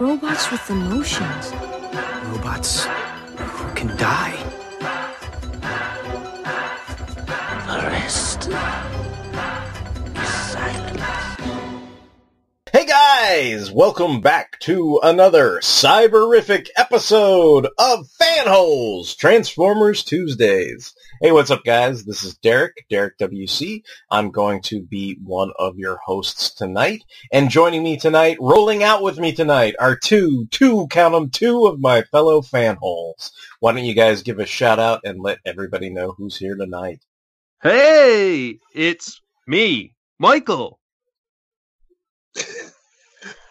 Robots with emotions. Robots who can die. The rest guys, welcome back to another cyberific episode of Fanholes Transformers Tuesdays. Hey, what's up guys? This is Derek, Derek WC. I'm going to be one of your hosts tonight. And joining me tonight, rolling out with me tonight, are two, two, count count 'em, two of my fellow fanholes. Why don't you guys give a shout out and let everybody know who's here tonight? Hey, it's me, Michael.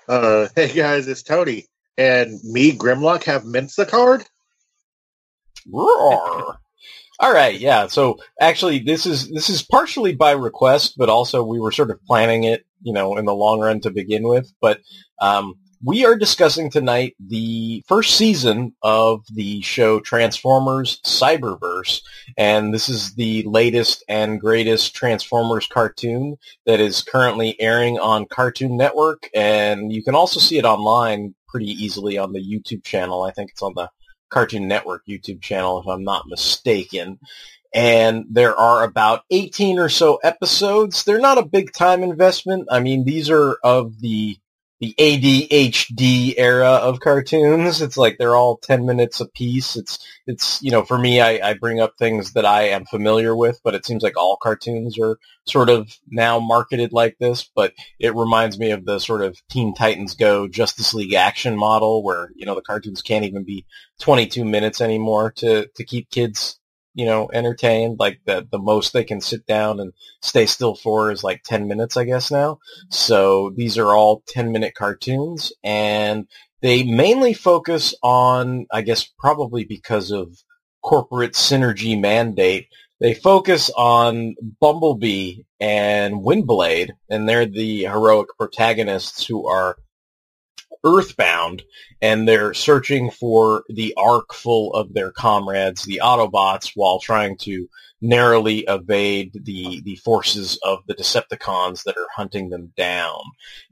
Uh, hey guys, it's Tony. And me, Grimlock, have Mensa card? Roar. All right, yeah. So actually, this is this is partially by request, but also we were sort of planning it, you know, in the long run to begin with. But um, we are discussing tonight the first season of the show Transformers Cyberverse, and this is the latest and greatest Transformers cartoon that is currently airing on Cartoon Network, and you can also see it online pretty easily on the YouTube channel. I think it's on the Cartoon Network YouTube channel, if I'm not mistaken. And there are about 18 or so episodes. They're not a big time investment. I mean, these are of the the ADHD era of cartoons. It's like they're all 10 minutes a piece. It's, it's, you know, for me, I, I bring up things that I am familiar with, but it seems like all cartoons are sort of now marketed like this, but it reminds me of the sort of Teen Titans Go Justice League action model where, you know, the cartoons can't even be 22 minutes anymore to, to keep kids you know, entertained. Like the the most they can sit down and stay still for is like ten minutes, I guess now. So these are all ten minute cartoons, and they mainly focus on, I guess, probably because of corporate synergy mandate. They focus on Bumblebee and Windblade, and they're the heroic protagonists who are earthbound and they're searching for the ark full of their comrades, the Autobots, while trying to narrowly evade the, the forces of the Decepticons that are hunting them down.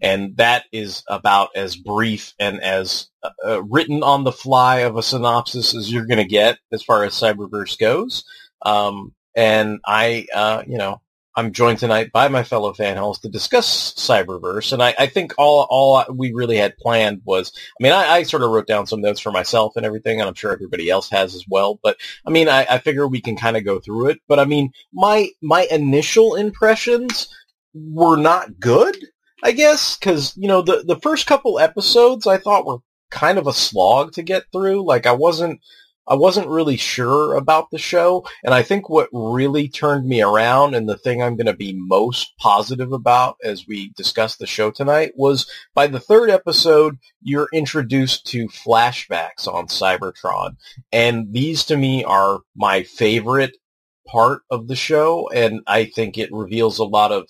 And that is about as brief and as uh, written on the fly of a synopsis as you're going to get as far as Cyberverse goes. Um, and I, uh, you know, I'm joined tonight by my fellow fan fanholes to discuss Cyberverse, and I, I, think all all we really had planned was, I mean, I, I, sort of wrote down some notes for myself and everything, and I'm sure everybody else has as well. But I mean, I, I figure we can kind of go through it. But I mean, my my initial impressions were not good, I guess, because you know the the first couple episodes I thought were kind of a slog to get through. Like I wasn't I wasn't really sure about the show, and I think what really turned me around and the thing I'm going to be most positive about as we discuss the show tonight was by the third episode, you're introduced to flashbacks on Cybertron, and these to me are my favorite part of the show, and I think it reveals a lot of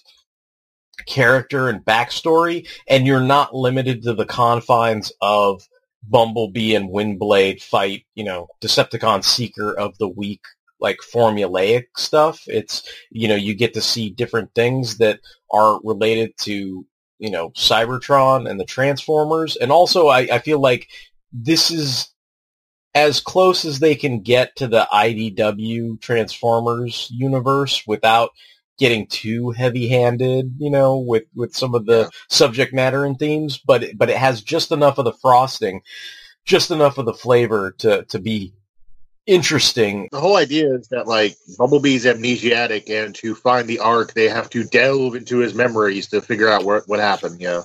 character and backstory, and you're not limited to the confines of Bumblebee and Windblade fight, you know, Decepticon Seeker of the Week, like formulaic stuff. It's, you know, you get to see different things that are related to, you know, Cybertron and the Transformers. And also, I, I feel like this is as close as they can get to the IDW Transformers universe without getting too heavy-handed, you know, with, with some of the yeah. subject matter and themes, but it, but it has just enough of the frosting, just enough of the flavor to to be interesting. The whole idea is that like Bumblebee's amnesiac, and to find the ark, they have to delve into his memories to figure out what what happened. Yeah.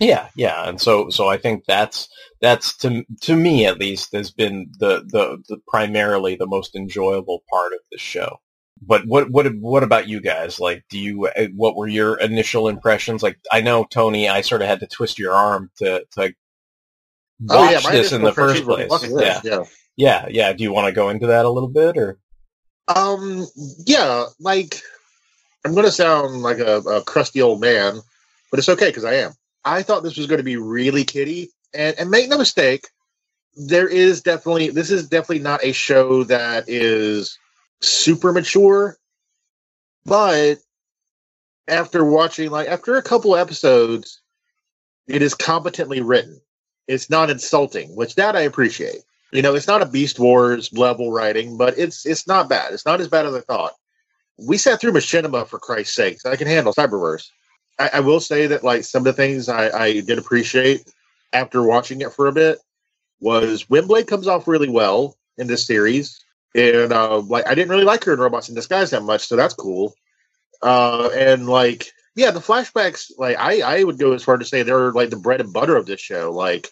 Yeah, yeah, and so so I think that's that's to to me at least has been the the, the primarily the most enjoyable part of the show but what what what about you guys? Like, do you uh, what were your initial impressions? Like, I know Tony, I sort of had to twist your arm to to Oh, watch yeah, this in the first place. Yeah, this," yeah. yeah, yeah. Do you want to go into that a little bit, or Um, yeah, like I'm gonna sound like a, a crusty old man, but it's okay because I am. I thought this was going to be really kiddie, and and make no mistake, there is definitely this is definitely not a show that is super mature, but after watching like after a couple episodes, it is competently written. It's not insulting, which that I appreciate. You know, it's not a Beast Wars level writing, but it's it's not bad. It's not as bad as I thought. We sat through Machinima for Christ's sakes. I can handle Cyberverse. I, I will say that like some of the things I, I did appreciate after watching it for a bit was Windblade comes off really well in this series. And uh, like I didn't really like her in Robots in Disguise that much, so that's cool. Uh, and like yeah, the flashbacks, like I, I would go as far to say they're like the bread and butter of this show. Like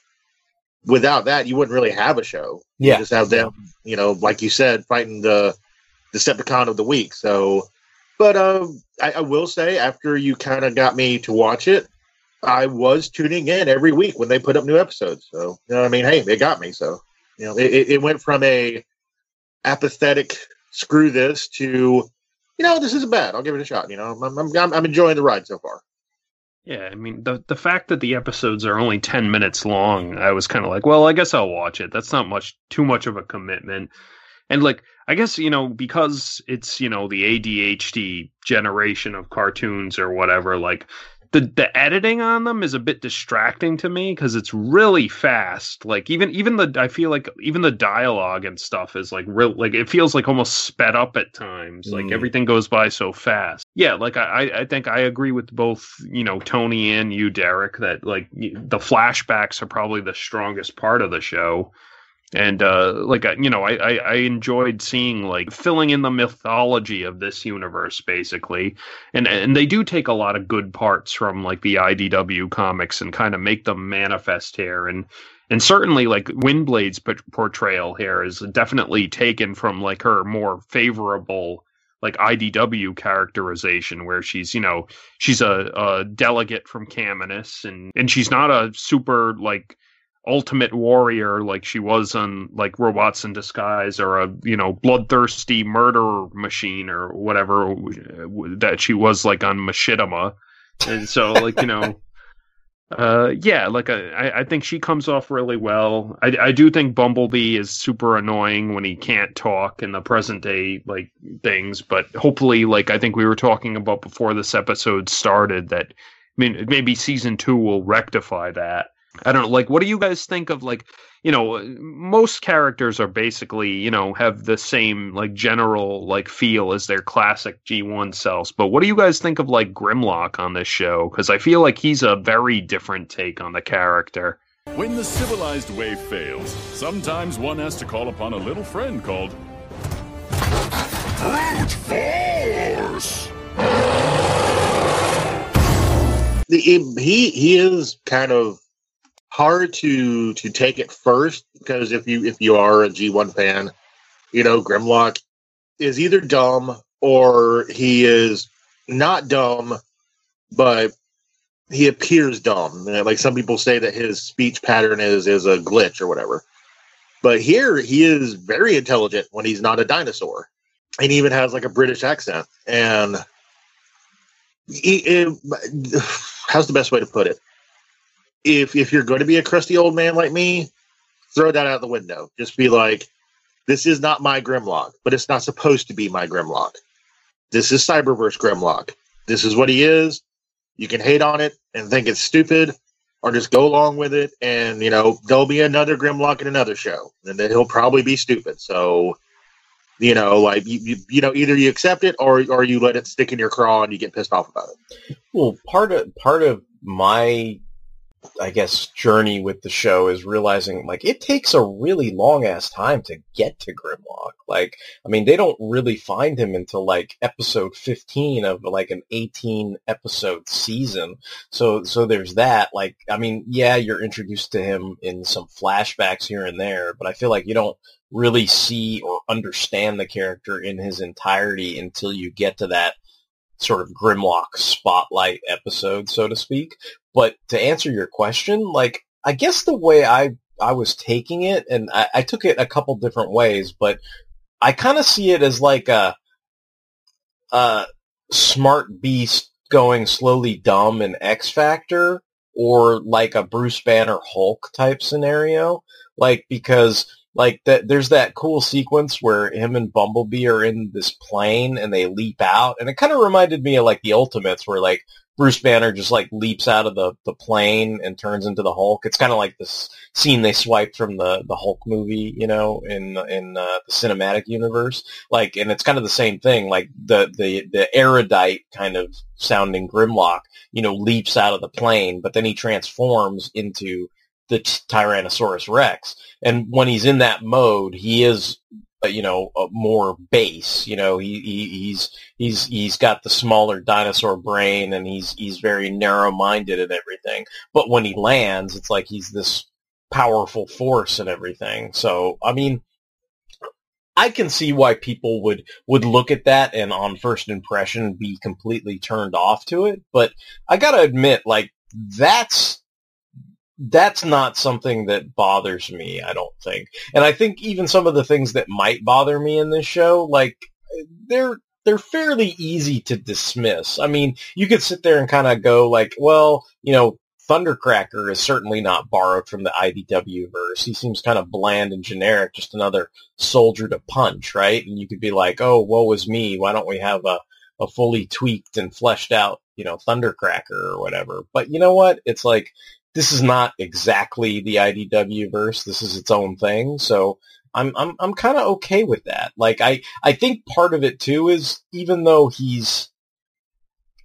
without that, you wouldn't really have a show. Yeah. You just have them, you know, like you said, fighting the Decepticon of the week. So, but um, I, I will say, after you kind of got me to watch it, I was tuning in every week when they put up new episodes. So, you know what I mean? Hey, they got me. So, you know, it, it- it went from a apathetic screw this to, you know, this isn't bad. I'll give it a shot. You know, I'm, I'm, I'm, enjoying the ride so far. Yeah, I mean the the fact that the episodes are only ten minutes long, I was kind of like, well, I guess I'll watch it. That's not much too much of a commitment. And like, I guess you know because it's you know the ADHD generation of cartoons or whatever. Like the the editing on them is a bit distracting to me because it's really fast. Like even even the I feel like even the dialogue and stuff is like real like it feels like almost sped up at times. Like Mm. everything goes by so fast. Yeah, like I I- I think I agree with both you know Tony and you Derek that like the flashbacks are probably the strongest part of the show and uh like you know I, I i enjoyed seeing like filling in the mythology of this universe basically. And and they do take a lot of good parts from like the idw comics and kind of make them manifest here. And and certainly like windblade's portrayal here is definitely taken from like her more favorable like IDW characterization where she's, you know, she's a, a delegate from Caminus and, and she's not a super like ultimate warrior like she was on like robots in disguise or a you know bloodthirsty murder machine or whatever uh, that she was like on machinima. And so like you know uh yeah like I, I think she comes off really well. I, I do think bumblebee is super annoying when he can't talk in the present day like things but hopefully like i think we were talking about before this episode started that i mean maybe season two will rectify that I don't know. Like, what do you guys think of like, you know, most characters are basically, you know, have the same like general like feel as their classic G1 selves. But what do you guys think of like Grimlock on this show? Because I feel like he's a very different take on the character. When the civilized way fails, sometimes one has to call upon a little friend called Brute force! He he is kind of hard to to take it first because if you if you are a G1 fan, you know Grimlock is either dumb or he is not dumb, but he appears dumb. Like some people say that his speech pattern is is a glitch or whatever. But here he is very intelligent when he's not a dinosaur, and he even has like a British accent. And he, it, how's the best way to put it? If if you're going to be a crusty old man like me, throw that out the window. Just be like, this is not my Grimlock, but it's not supposed to be my Grimlock. This is Cyberverse Grimlock. This is what he is. You can hate on it and think it's stupid, or just go along with it. And you know there'll be another Grimlock in another show, and then he'll probably be stupid. So, you know, like you, you, you know, either you accept it or or you let it stick in your craw and you get pissed off about it. Well, part of part of my I guess, journey with the show is realizing like it takes a really long ass time to get to Grimlock. Like, I mean, they don't really find him until like episode 15 of like an 18 episode season. So, so there's that. Like, I mean, yeah, you're introduced to him in some flashbacks here and there, but I feel like you don't really see or understand the character in his entirety until you get to that sort of Grimlock spotlight episode, so to speak. But to answer your question, like I guess the way I I was taking it, and I, I took it a couple different ways, but I kind of see it as like a a smart beast going slowly dumb in X Factor, or like a Bruce Banner Hulk type scenario, like because like that there's that cool sequence where him and Bumblebee are in this plane and they leap out and it kind of reminded me of like the Ultimates where like Bruce Banner just like leaps out of the, the plane and turns into the Hulk. It's kind of like this scene they swiped from the, the Hulk movie, you know, in in uh, the cinematic universe. Like, and it's kind of the same thing. Like the the the erudite kind of sounding Grimlock, you know, leaps out of the plane, but then he transforms into the Tyrannosaurus Rex. And when he's in that mode, he is Uh, you know, uh, more base. You know, he, he, he's he's he's got the smaller dinosaur brain, and he's he's very narrow-minded and everything. But when he lands, it's like he's this powerful force and everything. So, I mean, I can see why people would would look at that and on first impression be completely turned off to it. But I gotta admit, like that's that's not something that bothers me, I don't think. And I think even some of the things that might bother me in this show, like they're they're fairly easy to dismiss. I mean, you could sit there and kind of go like, well, you know, Thundercracker is certainly not borrowed from the IDW verse. He seems kind of bland and generic, just another soldier to punch, right? And you could be like, oh, woe is me. Why don't we have a, a fully tweaked and fleshed out, you know, Thundercracker or whatever? But you know what? It's like this is not exactly the IDW verse. This is its own thing. So I'm I'm I'm kind of okay with that. Like I I think part of it too is even though he's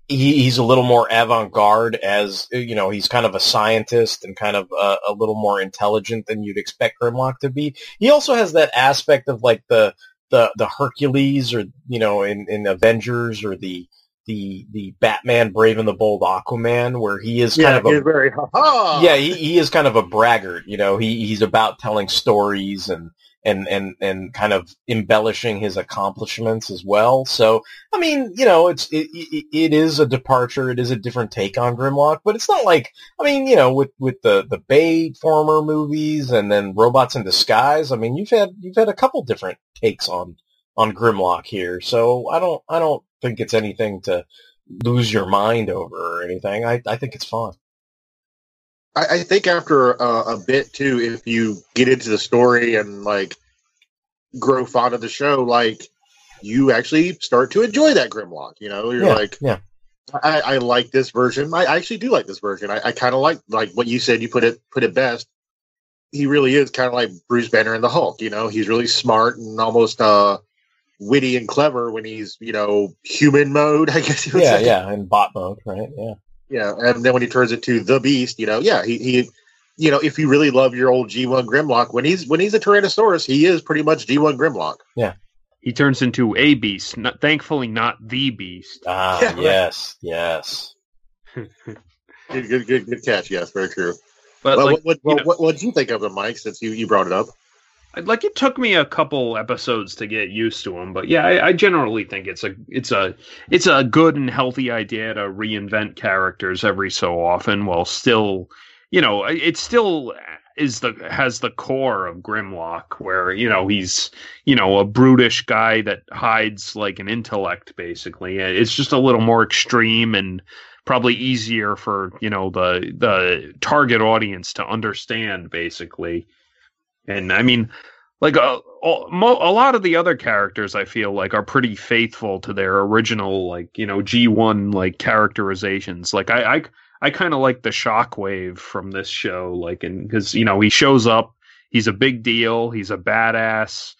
he, he's a little more avant-garde as you know he's kind of a scientist and kind of a, a little more intelligent than you'd expect Grimlock to be. He also has that aspect of like the the the Hercules or you know in in Avengers or the the the Batman Brave and the Bold Aquaman, where he is kind yeah, of a very ha yeah he, he is kind of a braggart. You know, he he's about telling stories and and and and kind of embellishing his accomplishments as well. So I mean, you know, it's it, it, it is a departure. It is a different take on Grimlock, but it's not like I mean, you know, with with the the Bay former movies and then Robots in Disguise. I mean, you've had you've had a couple different takes on on Grimlock here. So I don't I don't think it's anything to lose your mind over or anything. I, I think it's fun. I, I think after uh, a bit too, if you get into the story and like grow fond of the show, like you actually start to enjoy that Grimlock. You know, you're yeah, like, yeah. I, I like this version. I, I actually do like this version. I, I kind of like like what you said. You put it put it best. He really is kind of like Bruce Banner and the Hulk. You know, he's really smart and almost uh witty and clever when he's you know human mode. I guess you would Yeah, say. yeah, in bot mode, right? Yeah. Yeah, and then when he turns into the Beast, you know, yeah, he, he you know, if you really love your old G one Grimlock, when he's when he's a Tyrannosaurus, he is pretty much G one Grimlock. Yeah. He turns into a beast, not, thankfully not the beast. Ah, Yeah, right. yes, yes. Good, good, good, good catch. Yes, very true. But well, like, what, you what, what, what did you think of him, Mike? Since you, you brought it up. Like it took me a couple episodes to get used to him, but yeah, I, I generally think it's a it's a it's a good and healthy idea to reinvent characters every so often, while still, you know, it still is the has the core of Grimlock, where you know he's you know a brutish guy that hides like an intellect, basically. It's just a little more extreme and probably easier for you know the the target audience to understand, basically. And I mean, like a, a, lot of the other characters, I feel like are pretty faithful to their original, like you know, G one like characterizations. Like I, I, I kind of like the Shockwave from this show, like, and because you know he shows up, he's a big deal, he's a badass.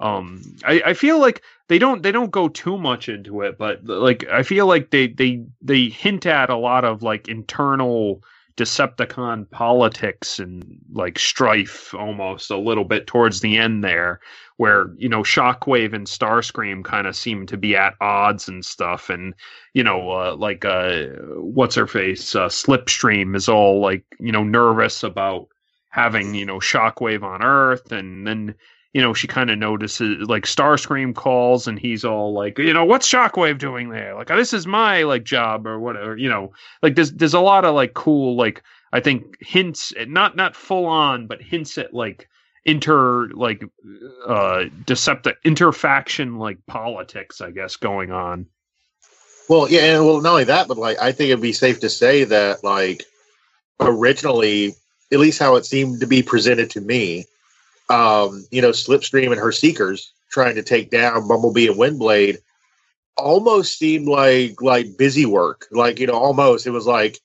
Um, I, I feel like they don't they don't go too much into it, but like I feel like they they they hint at a lot of like internal Decepticon politics and like strife almost a little bit towards the end there, where you know Shockwave and Starscream kind of seem to be at odds and stuff, and you know uh, like uh, what's her face uh, Slipstream is all like you know nervous about having you know Shockwave on Earth, and then you know, she kind of notices like Starscream calls and he's all like, you know, what's Shockwave doing there? Like, this is my like job or whatever, you know, like there's, there's a lot of like cool, like, I think hints at not, not full on, but hints at like inter, like, uh, deceptive interfaction, like politics, I guess, going on. Well, yeah. And well, not only that, but like, I think it'd be safe to say that like originally, at least how it seemed to be presented to me, um, you know, Slipstream and her Seekers trying to take down Bumblebee and Windblade almost seemed like like busy work. Like you know, almost it was like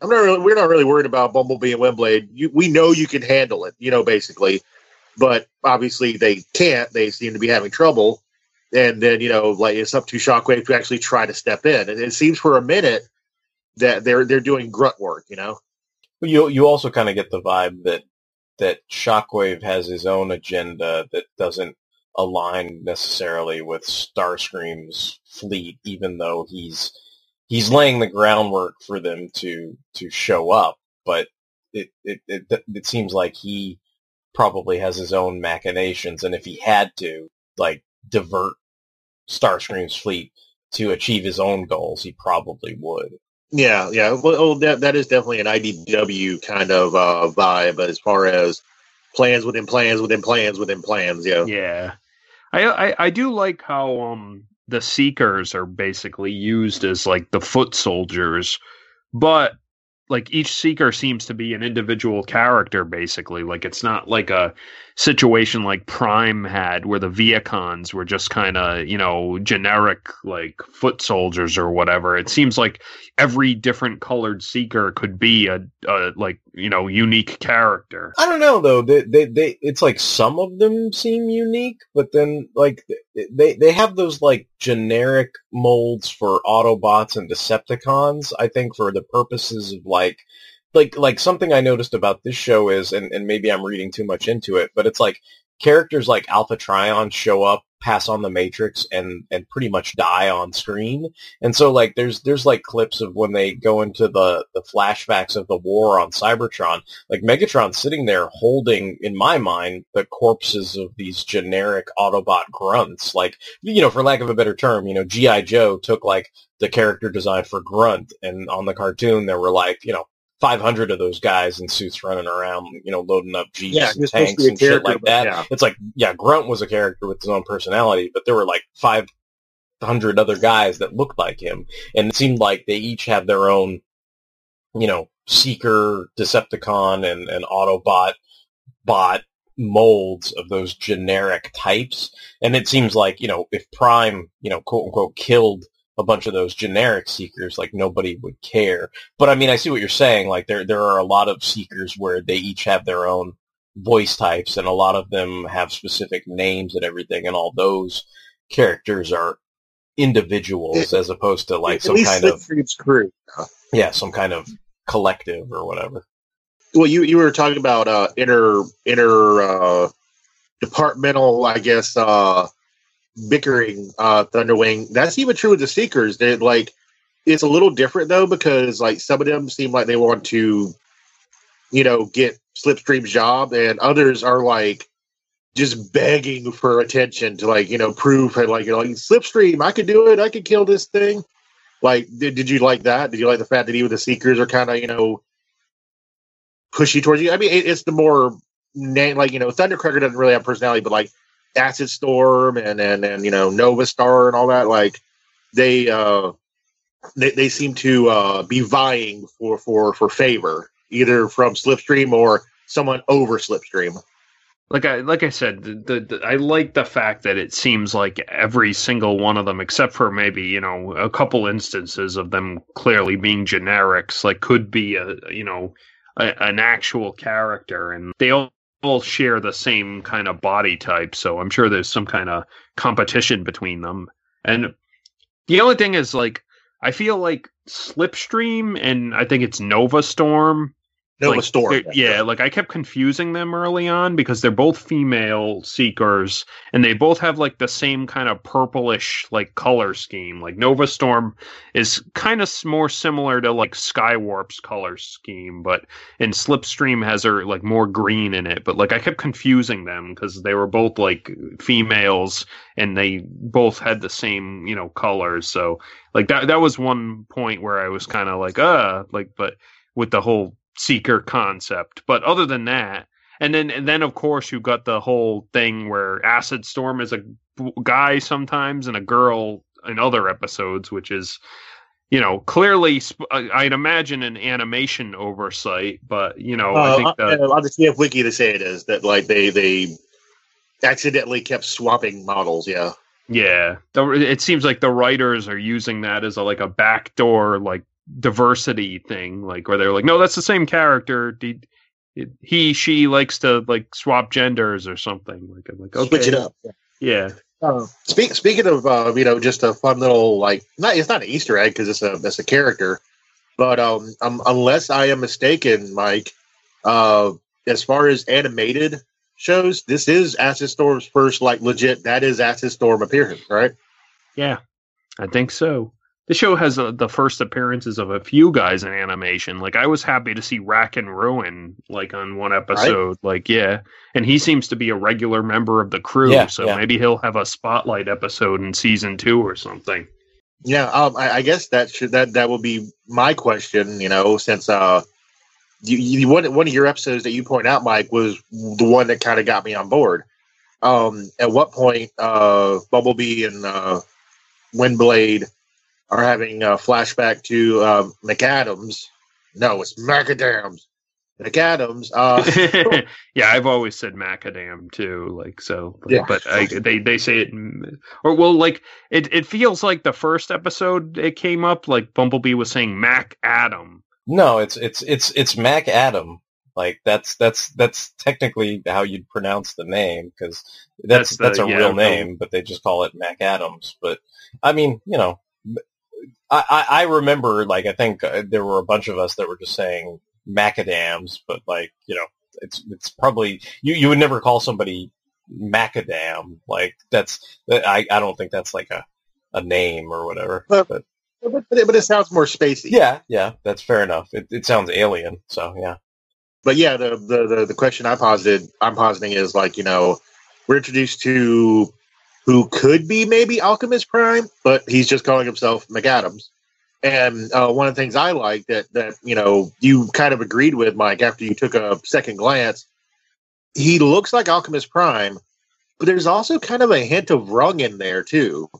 I'm not really, we're not really worried about Bumblebee and Windblade. You, we know you can handle it, you know, basically, but obviously they can't. They seem to be having trouble, and then you know, like it's up to Shockwave to actually try to step in. And it seems for a minute that they're they're doing grunt work, you know. You you also kind of get the vibe that that Shockwave has his own agenda that doesn't align necessarily with Starscream's fleet, even though he's he's laying the groundwork for them to to show up. But it it it, it seems like he probably has his own machinations, and if he had to like divert Starscream's fleet to achieve his own goals, he probably would. Yeah, yeah. Well, oh, that that is definitely an IDW kind of uh, vibe as far as plans within plans within plans within plans. Yeah, yeah. I, I I do like how um the Seekers are basically used as like the foot soldiers, but like each seeker seems to be an individual character basically like it's not like a situation like prime had where the Vehicons were just kind of you know generic like foot soldiers or whatever. It seems like every different colored seeker could be a, a like you know unique character. I don't know though. They, they they it's like some of them seem unique but then like they they have those like generic molds for autobots and decepticons i think for the purposes of like like like something I noticed about this show is, and, and maybe I'm reading too much into it, but it's like characters like Alpha Trion show up, pass on the Matrix, and and pretty much die on screen. And so like there's there's like clips of when they go into the the flashbacks of the war on Cybertron, like Megatron sitting there holding, in my mind, the corpses of these generic Autobot grunts. Like you know, for lack of a better term, you know, GI Joe took like the character design for Grunt, and on the cartoon there were like you know 500 of those guys in suits running around, you know, loading up jeeps yeah, and tanks and shit like that. Yeah. It's like, yeah, Grunt was a character with his own personality, but there were like 500 other guys that looked like him, and it seemed like they each have their own, you know, Seeker, Decepticon, and, and Autobot bot molds of those generic types. And it seems like, you know, if Prime, you know, quote unquote, killed a bunch of those generic seekers, like nobody would care. But I mean, I see what you're saying. Like there, there are a lot of seekers where they each have their own voice types, and a lot of them have specific names and everything, and all those characters are individuals as opposed to like some kind of crew. Yeah, some kind of collective or whatever. Well, you you were talking about uh, inter inter uh, departmental, I guess, uh, bickering uh Thunderwing. That's even true with the Seekers. They like it's a little different though because like some of them seem like they want to, you know, get Slipstream's job, and others are like just begging for attention to like you know prove like you know like Slipstream, I could do it, I could kill this thing. Like, did, did you like that? Did you like the fact that even the Seekers are kind of you know pushy towards you? I mean, it, it's the more name like you know Thundercracker doesn't really have personality, but like Acid Storm and and and you know Nova Star and all that, like they uh they, they seem to uh be vying for for for favor either from Slipstream or someone over Slipstream. Like I like I said, the, the, I like the fact that it seems like every single one of them, except for maybe you know a couple instances of them clearly being generics, like could be a you know a, an actual character, and they all all share the same kind of body type, so I'm sure there's some kind of competition between them. And the only thing is, like, I feel like Slipstream and I think it's Nova Storm Nova like, Storm. they're- Yeah, like I kept confusing them early on because they're both female seekers and they both have like the same kind of purplish like color scheme. Like Nova Storm is kind of more similar to like Skywarp's color scheme, but and Slipstream has her like more green in it. But like I kept confusing them because they were both like females and they both had the same, you know, colors. So like that that was one point where I was kind of like, uh, like but with the whole seeker concept. But other than that, and then and then of course you've got the whole thing where Acid Storm is a guy sometimes and a girl in other episodes, which is you know clearly sp- I- I'd imagine an animation oversight, but you know I Uh, think the, uh, on the TF Wiki to say it is that like they they accidentally kept swapping models. Yeah. Yeah, it seems like the writers are using that as a like a backdoor like diversity thing, like where they're like, no, that's the same character. He, he she likes to like swap genders or something. Like I'm like, okay, Switch it up. Yeah, Uh, speak, speaking of uh, you know just a fun little like not it's not an Easter egg because it's a it's a character, but um, um unless I am mistaken, Mike, uh, as far as animated shows, this is Acid Storm's first like legit that is Acid Storm appearance, right? yeah, I think so. The show has uh, the first appearances of a few guys in animation. Like I was happy to see Rack and Ruin like on one episode. Like yeah, and he seems to be a regular member of the crew. Yeah, so yeah. maybe he'll have a spotlight episode in season two or something. Yeah, um, I, I guess that should that that will be my question. You know, since uh, you, you one one of your episodes that you point out, Mike, was the one that kind of got me on board. Um, at what point, uh, Bumblebee and uh, Windblade are having a flashback to uh, McAdams? No, it's Macadams. McAdams. Uh, yeah, I've always said macadam too. Like so, like, Yeah. but I, they they say it, or well, like it. It feels like the first episode it came up. Like Bumblebee was saying Mac Adam. No, it's it's it's it's Mac Adam. Like that's that's that's technically how you'd pronounce the name because that's That's that's, a yeah, real the- name, but they just call it Mac Adams. But I mean, you know, I I, remember like I think uh, there were a bunch of us that were just saying macadams, but like you know, it's it's probably you you would never call somebody macadam. Like that's I I don't think that's like a a name or whatever. But- but but, but, it, but it sounds more spacey. yeah, yeah, that's fair enough. It, it sounds alien, so yeah. but yeah, the, the the the question I posited, I'm positing is like you know, we're introduced to who could be maybe Alchemist Prime, but he's just calling himself McAdams. And uh, one of the things I like that that you know you kind of agreed with Mike after you took a second glance, he looks like Alchemist Prime, but there's also kind of a hint of Rung in there too,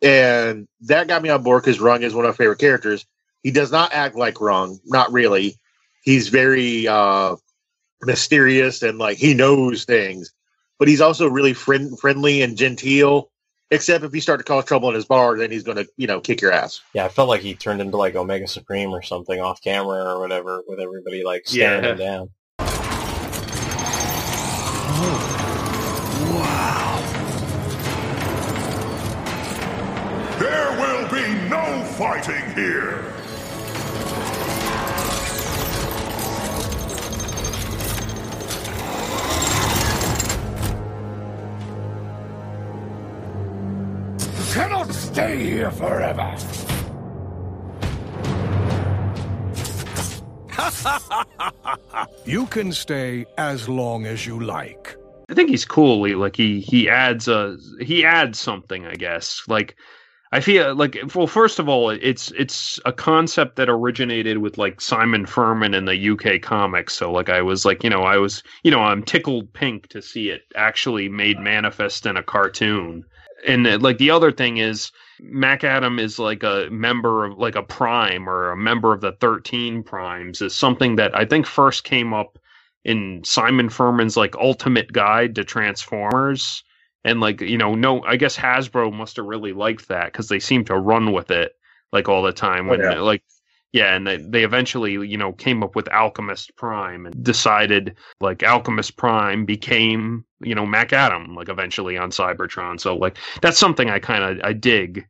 and that got me on board because Rung is one of my favorite characters. He does not act like Rung, not really he's very uh mysterious and like he knows things but he's also really friend- friendly and genteel except if you start to cause trouble in his bar then he's gonna you know kick your ass Yeah, I felt like he turned into like Omega Supreme or something off camera or whatever, with everybody like staring Yeah. him down. Oh, there will be no fighting here. Cannot stay here forever. you can stay as long as you like. I think he's cool. He, like he he adds a he adds something. I guess like I feel like well, first of all, it's it's a concept that originated with like Simon Furman in the UK comics. So like I was like you know I was you know I'm tickled pink to see it actually made manifest in a cartoon. And uh, like the other thing is Mac Adam is like a member of like a prime or a member of the 13 primes is something that I think first came up in Simon Furman's like ultimate guide to Transformers. And like, you know, no, I guess Hasbro must have really liked that because they seem to run with it like all the time. When yeah. like, yeah, and they, they eventually, you know, came up with Alchemist Prime and decided like Alchemist Prime became, you know, Mac Adam like eventually on Cybertron. So like that's something I kind of I dig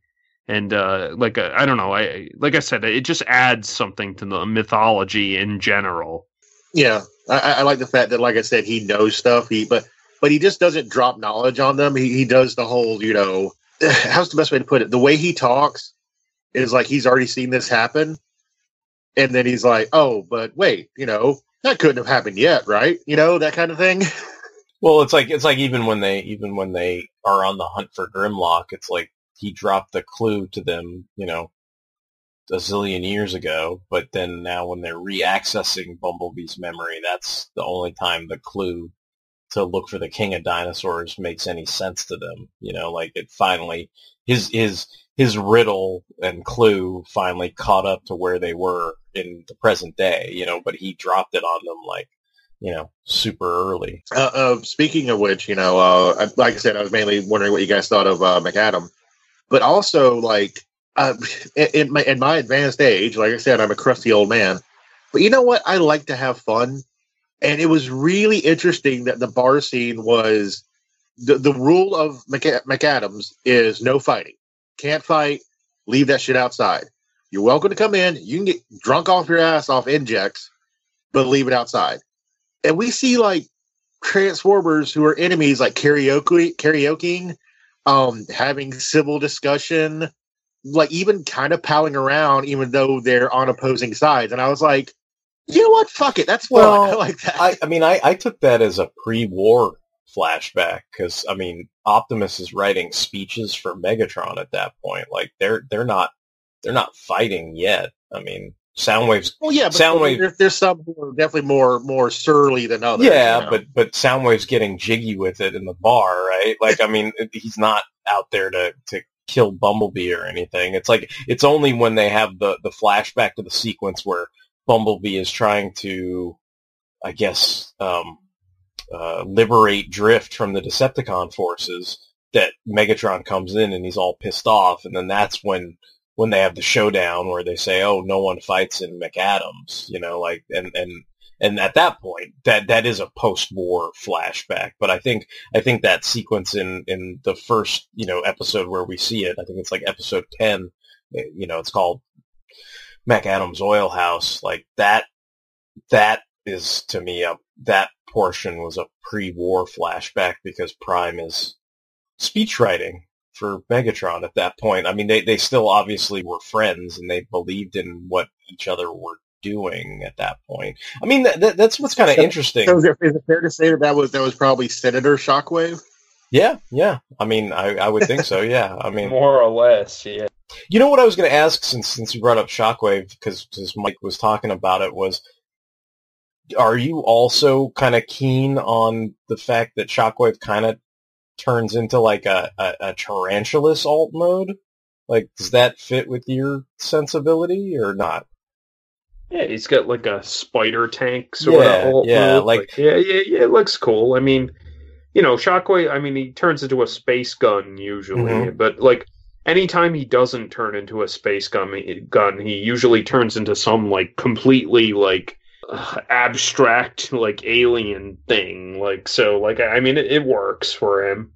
and uh, like uh, I don't know, I like I said, it just adds something to the mythology in general. Yeah, I, I like the fact that, like I said, he knows stuff. He but but he just doesn't drop knowledge on them. He he does the whole, you know, how's the best way to put it? The way he talks is like he's already seen this happen, and then he's like, oh, but wait, you know, that couldn't have happened yet, right? You know, that kind of thing. Well, it's like it's like even when they even when they are on the hunt for Grimlock, it's like he dropped the clue to them, you know, a zillion years ago. But then now when they're re-accessing Bumblebee's memory, that's the only time the clue to look for the King of Dinosaurs makes any sense to them. You know, like it finally his his his riddle and clue finally caught up to where they were in the present day. You know, but he dropped it on them like you know, super early. Uh, uh, speaking of which, you know, uh, like I said, I was mainly wondering what you guys thought of uh, McAdam, but also like uh, in my in my advanced age, like I said, I'm a crusty old man. But you know what? I like to have fun, and it was really interesting that the bar scene was the the rule of McA- McAdams is no fighting, can't fight, leave that shit outside. You're welcome to come in. You can get drunk off your ass off injects, but leave it outside and we see like transformers who are enemies like karaoke karaokeing um having civil discussion like even kind of palling around even though they're on opposing sides. And i was like you know what? Fuck it. That's fun. Well, i like that. I, I mean, I, I took that as a pre-war flashback because I mean, Optimus is writing speeches for Megatron at that point. Like they're they're not they're not fighting yet. I mean, Soundwave's well yeah but Soundwave- there, there's some who are definitely more more surly than others yeah, you know? but but Soundwave's getting jiggy with it in the bar, right? Like, I mean, he's not out there to to kill Bumblebee or anything. It's like it's only when they have the the flashback to the sequence where Bumblebee is trying to, I guess, um, uh, liberate Drift from the Decepticon forces that Megatron comes in and he's all pissed off, and then that's when when they have the showdown where they say, "Oh, no one fights in McAdams," you know, like and and and at that point, that that is a post-war flashback. But I think I think that sequence in in the first you know episode where we see it, I think it's like episode ten. eh, You know, it's called McAdams Oil House. Like that, that is to me a that portion was a pre-war flashback because Prime is speech writing for Megatron at that point. I mean, they, they still obviously were friends and they believed in what each other were doing at that point. I mean, that, that, that's what's kind of So- interesting. so is it, is it fair to say that that was that was probably senator shockwave yeah, yeah. I mean, I, I would think so. Yeah. I mean, More or less, yeah. You know what I was going to ask since since you brought up Shockwave because Mike was talking about it was, are you also kind of keen on the fact that Shockwave kind of turns into like a, a, a tarantulas alt mode? Like, does that fit with your sensibility or not? Yeah, he's got like a spider tank sort Yeah, of. alt yeah, mode. like- yeah, yeah, yeah. It looks cool. I mean, you know, Shockwave. I mean, he turns into a space gun usually, Mhm. but like anytime he doesn't turn into a space gun, gun, he usually turns into some like completely like uh, abstract like alien thing. Like so, like I mean, it, it works for him.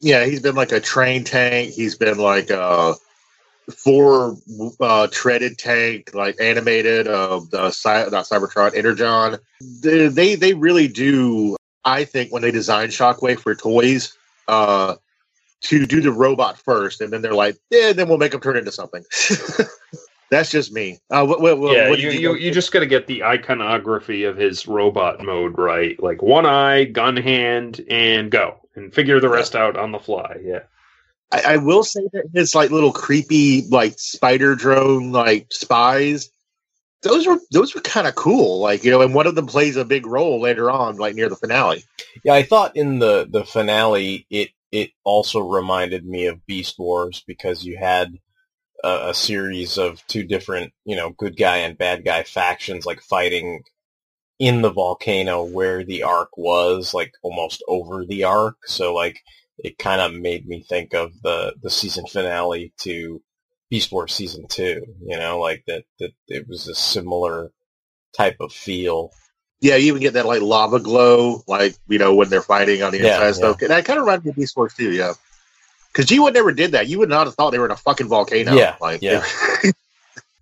Yeah, he's been like a train tank. He's been like a four uh, treaded tank, like animated. Uh, the Cy- not Cybertron, Energon. They, they they really do. I think when they design Shockwave for toys, uh, to do the robot first, and then they're like, yeah, then we'll make him turn into something. That's just me. Uh, what, what, what- yeah, what you, did you, you just got to get the iconography of his robot mode right. Like one eye, gun hand, and go. And figure the rest out on the fly. Yeah. I, I will say that his like little creepy like spider drone like spies, those were those were kind of cool. Like you know, and one of them plays a big role later on, like near the finale. Yeah, I thought in the the finale it it also reminded me of Beast Wars because you had a, a series of two different you know good guy and bad guy factions like fighting in the volcano where the ark was like almost over the ark so like it kind of made me think of the the season finale to Beast Wars season 2 you know like that that it was a similar type of feel Yeah, you even get that like lava glow, like you know when they're fighting on the Yeah, inside stuff. And that kind of reminds me of Beast Wars too. Yeah, Because G1 never did that. You would not have thought they were in a fucking volcano. Yeah, like, yeah.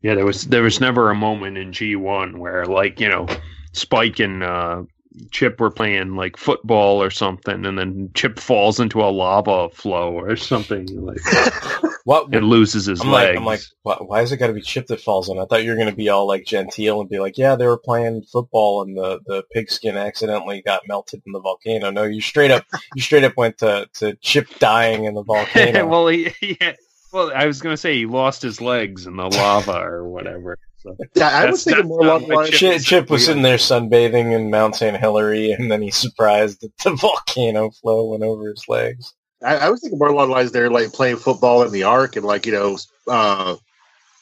Yeah, there was there was never a moment in G one where like you know Spike and uh, Chip were playing like football or something, and then Chip falls into a lava flow or something like What? and loses his I'm legs. like, I'm like, why, why is it got to be Chip that falls in? I thought you were going to be all like genteel and be like, yeah, they were playing football and the, the pigskin accidentally got melted in the volcano. No, you straight up, you straight up went to, to Chip dying in the volcano. well, he, yeah. Well, I was gonna say he lost his legs in the lava or whatever. So Yeah, I was thinking more not along the lines. Chip. Chip, Chip was sitting there sunbathing in Mount St. Hilary, and then he's surprised that the volcano flow went over his legs. I, I was thinking more along the lines they're like playing football in the ark and like, you know, uh,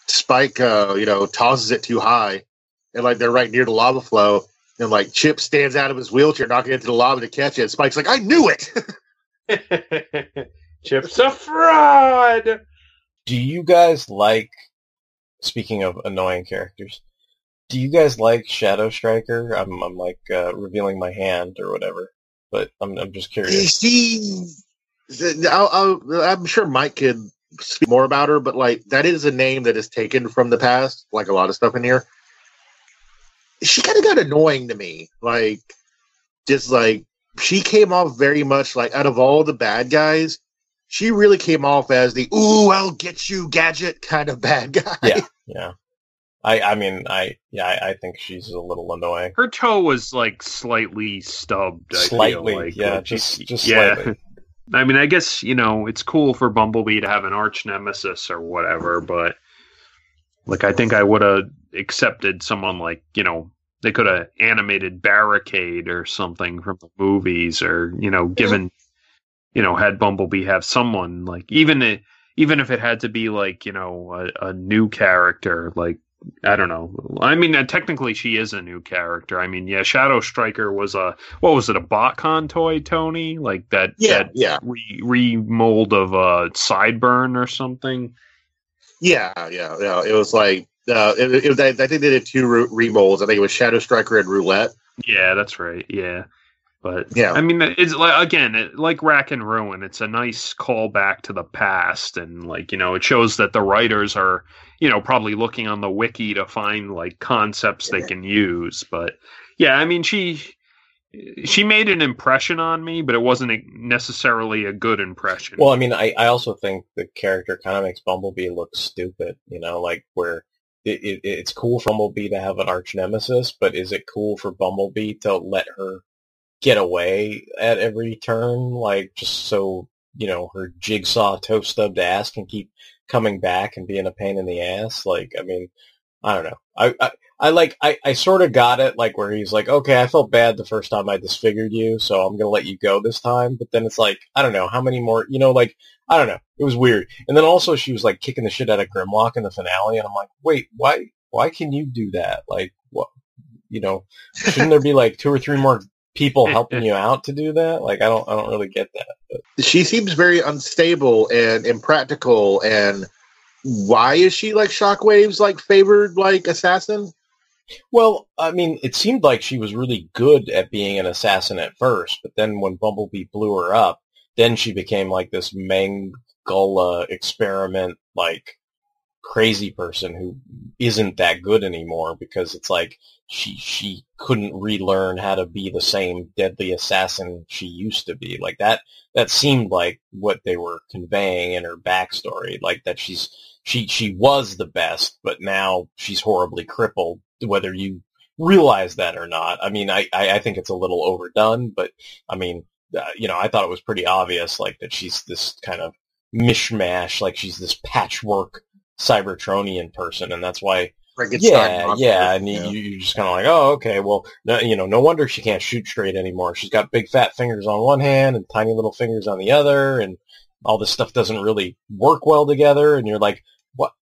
Spike, uh, you know, tosses it too high and like they're right near the lava flow and like Chip stands out of his wheelchair knocking into the lava to catch it. And Spike's like, I knew it. Chip's a fraud. Do you guys like, speaking of annoying characters, do you guys like Shadow Striker? I'm, I'm like uh, revealing my hand or whatever, but I'm, I'm just curious. I'll, I'll, I'm sure Mike could speak more about her, but like that is a name that is taken from the past, like a lot of stuff in here. She kind of got annoying to me, like just like she came off very much like out of all the bad guys, she really came off as the "ooh, I'll get you" gadget kind of bad guy. Yeah, yeah. I, I mean, I, yeah, I, I think she's a little annoying. Her toe was like slightly stubbed. I feel Slightly, like. yeah, Like, just, just yeah. slightly. I mean, I guess you know it's cool for Bumblebee to have an arch nemesis or whatever, but like I think I would have accepted someone like you know they could have animated Barricade or something from the movies, or you know given you know had Bumblebee have someone like even i- even if it had to be like you know a, a new character like I don't know. I mean, uh, technically, she is a new character. I mean, yeah, Shadow Striker was a what was it? A BotCon toy, Tony? Like that? Yeah, that yeah. Re- remold of a Sideburn or something. Yeah, yeah, yeah. It was like uh, it, it, was- I think they did two re- remolds. I think it was Shadow Striker and Roulette. Yeah, that's right. Yeah, but Yeah. I mean, it's like again, it, like Rack and Ruin. It's a nice callback to the past, and like you know, it shows that the writers are you know probably looking on the wiki to find like concepts they can use. But yeah, I mean, she she made an impression on me, but it wasn't a- necessarily a good impression. Well, I mean, I, I also think the character kind of makes Bumblebee look stupid, you know, like where it, it, it's cool for Bumblebee to have an arch nemesis, but is it cool for Bumblebee to let her get away at every turn, like just so, you know, her jigsaw toe stubbed ass can keep coming back and being a pain in the ass? Like, I mean, I don't know. I, I, I like, I, I sort of got it, like where he's like, okay, I felt bad the first time I disfigured you, so I'm going to let you go this time. But then it's like, I don't know, how many more, you know, like, I don't know. It was weird. And then also she was like kicking the shit out of Grimlock in the finale, and I'm like, wait, why, why can you do that? Like, what, you know, shouldn't there be like two or three more people helping you out to do that? Like, I don't, I don't really get that. But She seems very unstable and impractical. And why is she like Shockwave's like favored like assassin? Well, I mean, it seemed like she was really good at being an assassin at first, but then when Bumblebee blew her up, then she became like this Mengele experiment, like crazy person who isn't that good anymore because it's like she she couldn't relearn how to be the same deadly assassin she used to be. Like that that seemed like what they were conveying in her backstory, like that she's she she was the best, but now she's horribly crippled. Whether you realize that or not, I mean, I I, I think it's a little overdone, but I mean, uh, you know, I thought it was pretty obvious, like that she's this kind of mishmash, like she's this patchwork Cybertronian person, and that's why. Yeah, yeah, and you, you- you're just kind of like, oh, okay, well, no, you know, no wonder she can't shoot straight anymore. She's got big fat fingers on one hand and tiny little fingers on the other, and all this stuff doesn't really work well together. And you're like, what?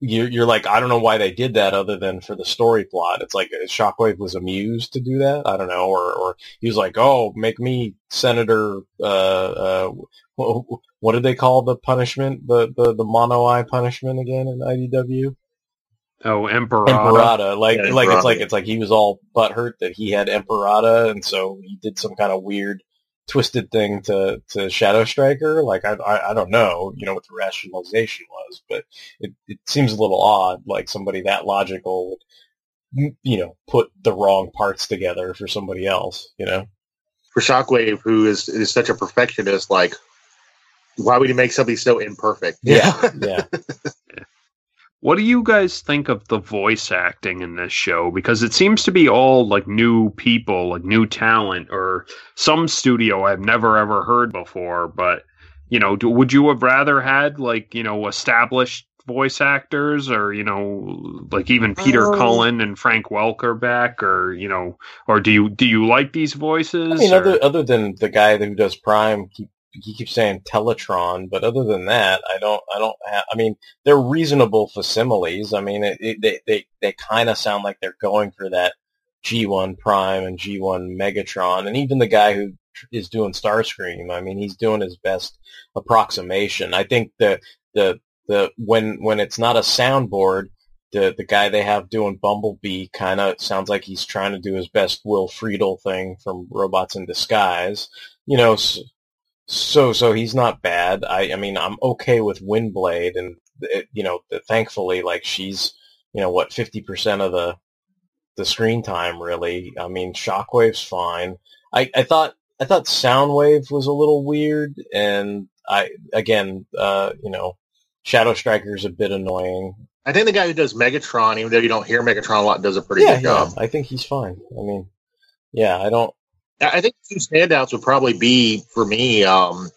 You're, you're like, I don't know why they did that other than for the story plot. It's like uh, Shockwave was amused to do that. I don't know, or or he was like, oh, make me Senator. Uh, uh, what, what did they call the punishment? The the the mono eye punishment again in IDW? oh, Emperor. Empurata. Like Yeah, like it's like it's like he was all butthurt that he had Empurata, and so he did some kind of weird twisted thing to to Shadow Striker. Like I, I I don't know, you know what the rationalization was, but it it seems a little odd. Like somebody that logical would you know put the wrong parts together for somebody else. You know. For Shockwave, who is is such a perfectionist, like why would he make something so imperfect? Yeah, yeah. What do you guys think of the voice acting in this show? Because it seems to be all like new people, like new talent, or some studio I've never ever heard before. But you know, do, would you have rather had like you know established voice actors, or you know, like even Peter Um, Cullen and Frank Welker back, or you know, or do you do you like these voices? I mean, or- other other than the guy who does Prime, he, he keeps saying Teletron, but other than that, I don't, I don't have. I mean, they're reasonable facsimiles. I mean, it, it, they they they kind of sound like they're going for that G1 Prime and G1 Megatron, and even the guy who is doing Starscream. I mean, he's doing his best approximation. I think the the the when when it's not a soundboard, the the guy they have doing Bumblebee kind of sounds like he's trying to do his best Will Friedle thing from Robots in Disguise. You know, so, so he's not bad. I I mean, I'm okay with Windblade, and it, you know, thankfully, like she's you know what, fifty percent of the the screen time really. I mean, Shockwave's fine. I I thought I thought Soundwave was a little weird, and I again, uh, you know, Shadow Striker's a bit annoying. I think the guy who does Megatron, even though you don't hear Megatron a lot, does a pretty yeah, good job. yeah, I think he's fine. I mean, yeah, I don't. I I think two standouts would probably be for me, um,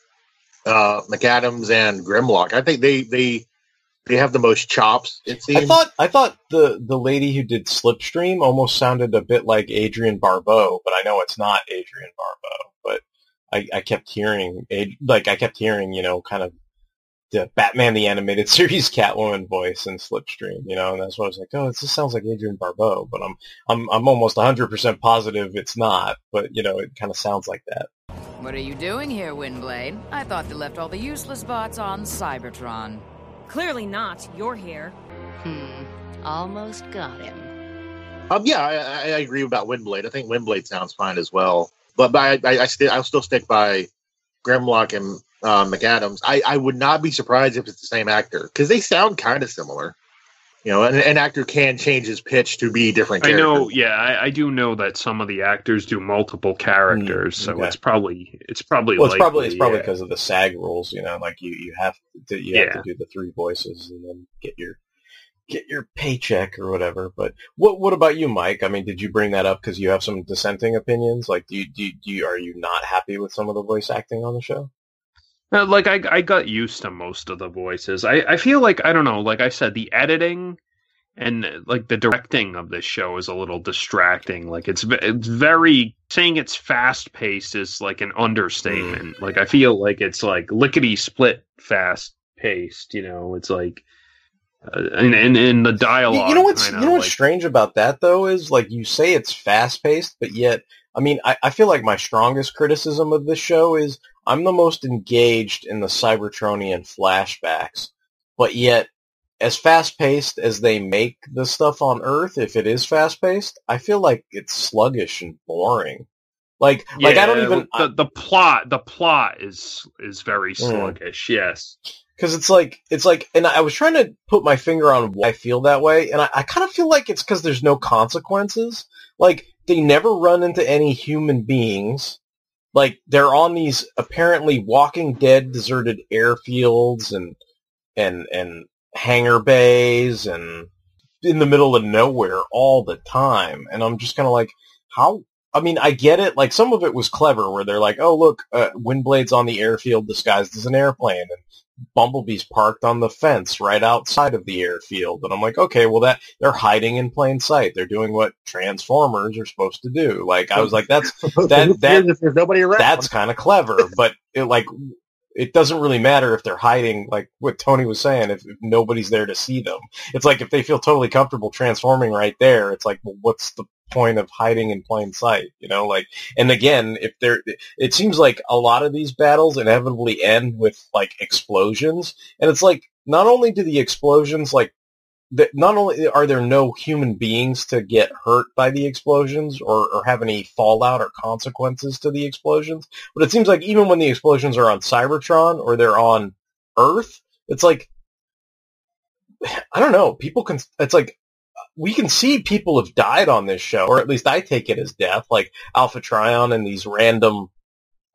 uh, Maccadam's and Grimlock. I think they they they have the most chops. It seems. I thought I thought the the lady who did Slipstream almost sounded a bit like Adrienne Barbeau, but I know it's not Adrienne Barbeau. But I, I kept hearing like I kept hearing you know kind of the Batman the animated series Catwoman voice in Slipstream, you know, and that's why I was like, oh, this just sounds like Adrienne Barbeau, but I'm I'm I'm almost 100 percent positive it's not, but you know, it kind of sounds like that. What are you doing here, Windblade? I thought they left all the useless bots on Cybertron. Clearly not. You're here. Hmm. Almost got him. Um, yeah, I, I I agree about Windblade. I think Windblade sounds fine as well. But, but I, I, I still I'll still stick by Grimlock and uh, Maccadam's. I, I would not be surprised if it's the same actor because they sound kind of similar. You know, an, an actor can change his pitch to be different. I know, yeah, I, I do know that some of the actors do multiple characters, so okay. it's probably it's probably Well, it's likely, probably it's probably yeah. because of the SAG rules, you know, like you you have to you have Yeah. to do the three voices and then get your get your paycheck or whatever. But what what about you, Mike? I mean, did you bring that up because you have some dissenting opinions? Like, do you, do you, do you, are you not happy with some of the voice acting on the show? Uh, like I I got used to most of the voices. I I feel like I don't know. Like I said, the editing and like the directing of this show is a little distracting. Like it's it's very saying it's fast paced is like an understatement. Like I feel like it's like lickety split fast paced. You know, it's like. Uh, and, and and the dialogue. you know what's kinda, you know what's like, strange about that though is like you say it's fast paced, but yet I mean I, I feel like my strongest criticism of this show is I'm the most engaged in the Cybertronian flashbacks, but yet as fast paced as they make the stuff on Earth, if it is fast paced, I feel like it's sluggish and boring. Like like I don't even the the plot the plot is is very Mm. sluggish. Yes. because it's like it's like and i was trying to put my finger on why i feel that way and i, I kind of feel like it's because there's no consequences like they never run into any human beings like they're on these apparently walking dead deserted airfields and and and hangar bays and in the middle of nowhere all the time and i'm just kind of like how I mean, I get it. Like some of it was clever, where they're like, "Oh, look, uh, Windblade's on the airfield disguised as an airplane, and Bumblebee's parked on the fence right outside of the airfield." And I'm like, "Okay, well, that they're hiding in plain sight. They're doing what Transformers are supposed to do." Like I was like, "That's that that if there's nobody around. that's kind of clever, but it like it doesn't really matter if they're hiding, like what Tony was saying, if, if nobody's there to see them. It's like if they feel totally comfortable transforming right there, it's like, well, what's the point of hiding in plain sight? You know, like, and again, if they're, it seems like a lot of these battles inevitably end with like explosions, and it's like not only do the explosions like that not only are there no human beings to get hurt by the explosions or, or have any fallout or consequences to the explosions, but it seems like even when the explosions are on Cybertron or they're on Earth, it's like I don't know. People can. It's like we can see people have died on this show, or at least I take it as death, like Alpha Trion and these random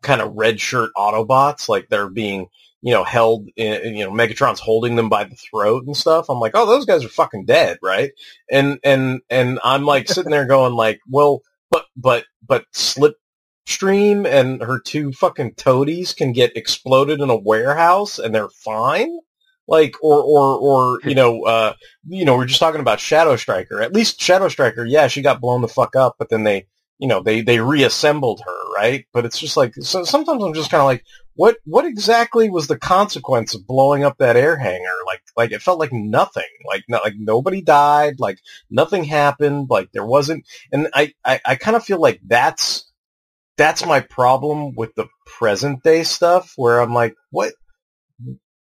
kind of red shirt Autobots, like they're being you know, held, in, you know, Megatron's holding them by the throat and stuff. I'm like, oh, those guys are fucking dead, right? And and and I'm like sitting there going like, well, but but but Slipstream and her two fucking toadies can get exploded in a warehouse and they're fine. Like or or or you know uh you know we're just talking about Shadow Striker. At least Shadow Striker, yeah, she got blown the fuck up, but then they you know they they reassembled her, right? But it's just like so sometimes I'm just kind of like, what what exactly was the consequence of blowing up that air hangar? Like like it felt like nothing. Like not, like nobody died. Like nothing happened. Like there wasn't. And I I, I kind of feel like that's that's my problem with the present day stuff, where I'm like, what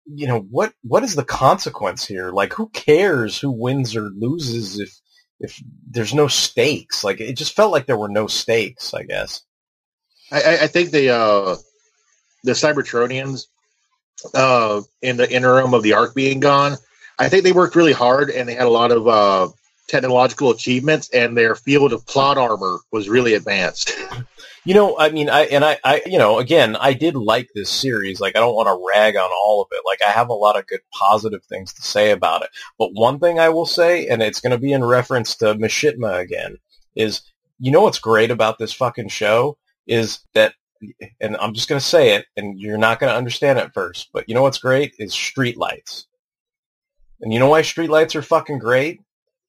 you know what what is the consequence here? Like who cares who wins or loses if if there's no stakes? Like it just felt like there were no stakes. I guess. I, I think the uh the Cybertronians uh, in the interim of the arc being gone, I think they worked really hard and they had a lot of uh, technological achievements, and their field of plot armor was really advanced. You know, I mean, I and I, I, you know, again, I did like this series. Like, I don't want to rag on all of it. Like, I have a lot of good positive things to say about it. But one thing I will say, and it's going to be in reference to Mishitma again, is you know what's great about this fucking show is that and I'm just going to say it, and you're not going to understand it first, but you know what's great is streetlights. And you know why streetlights are fucking great?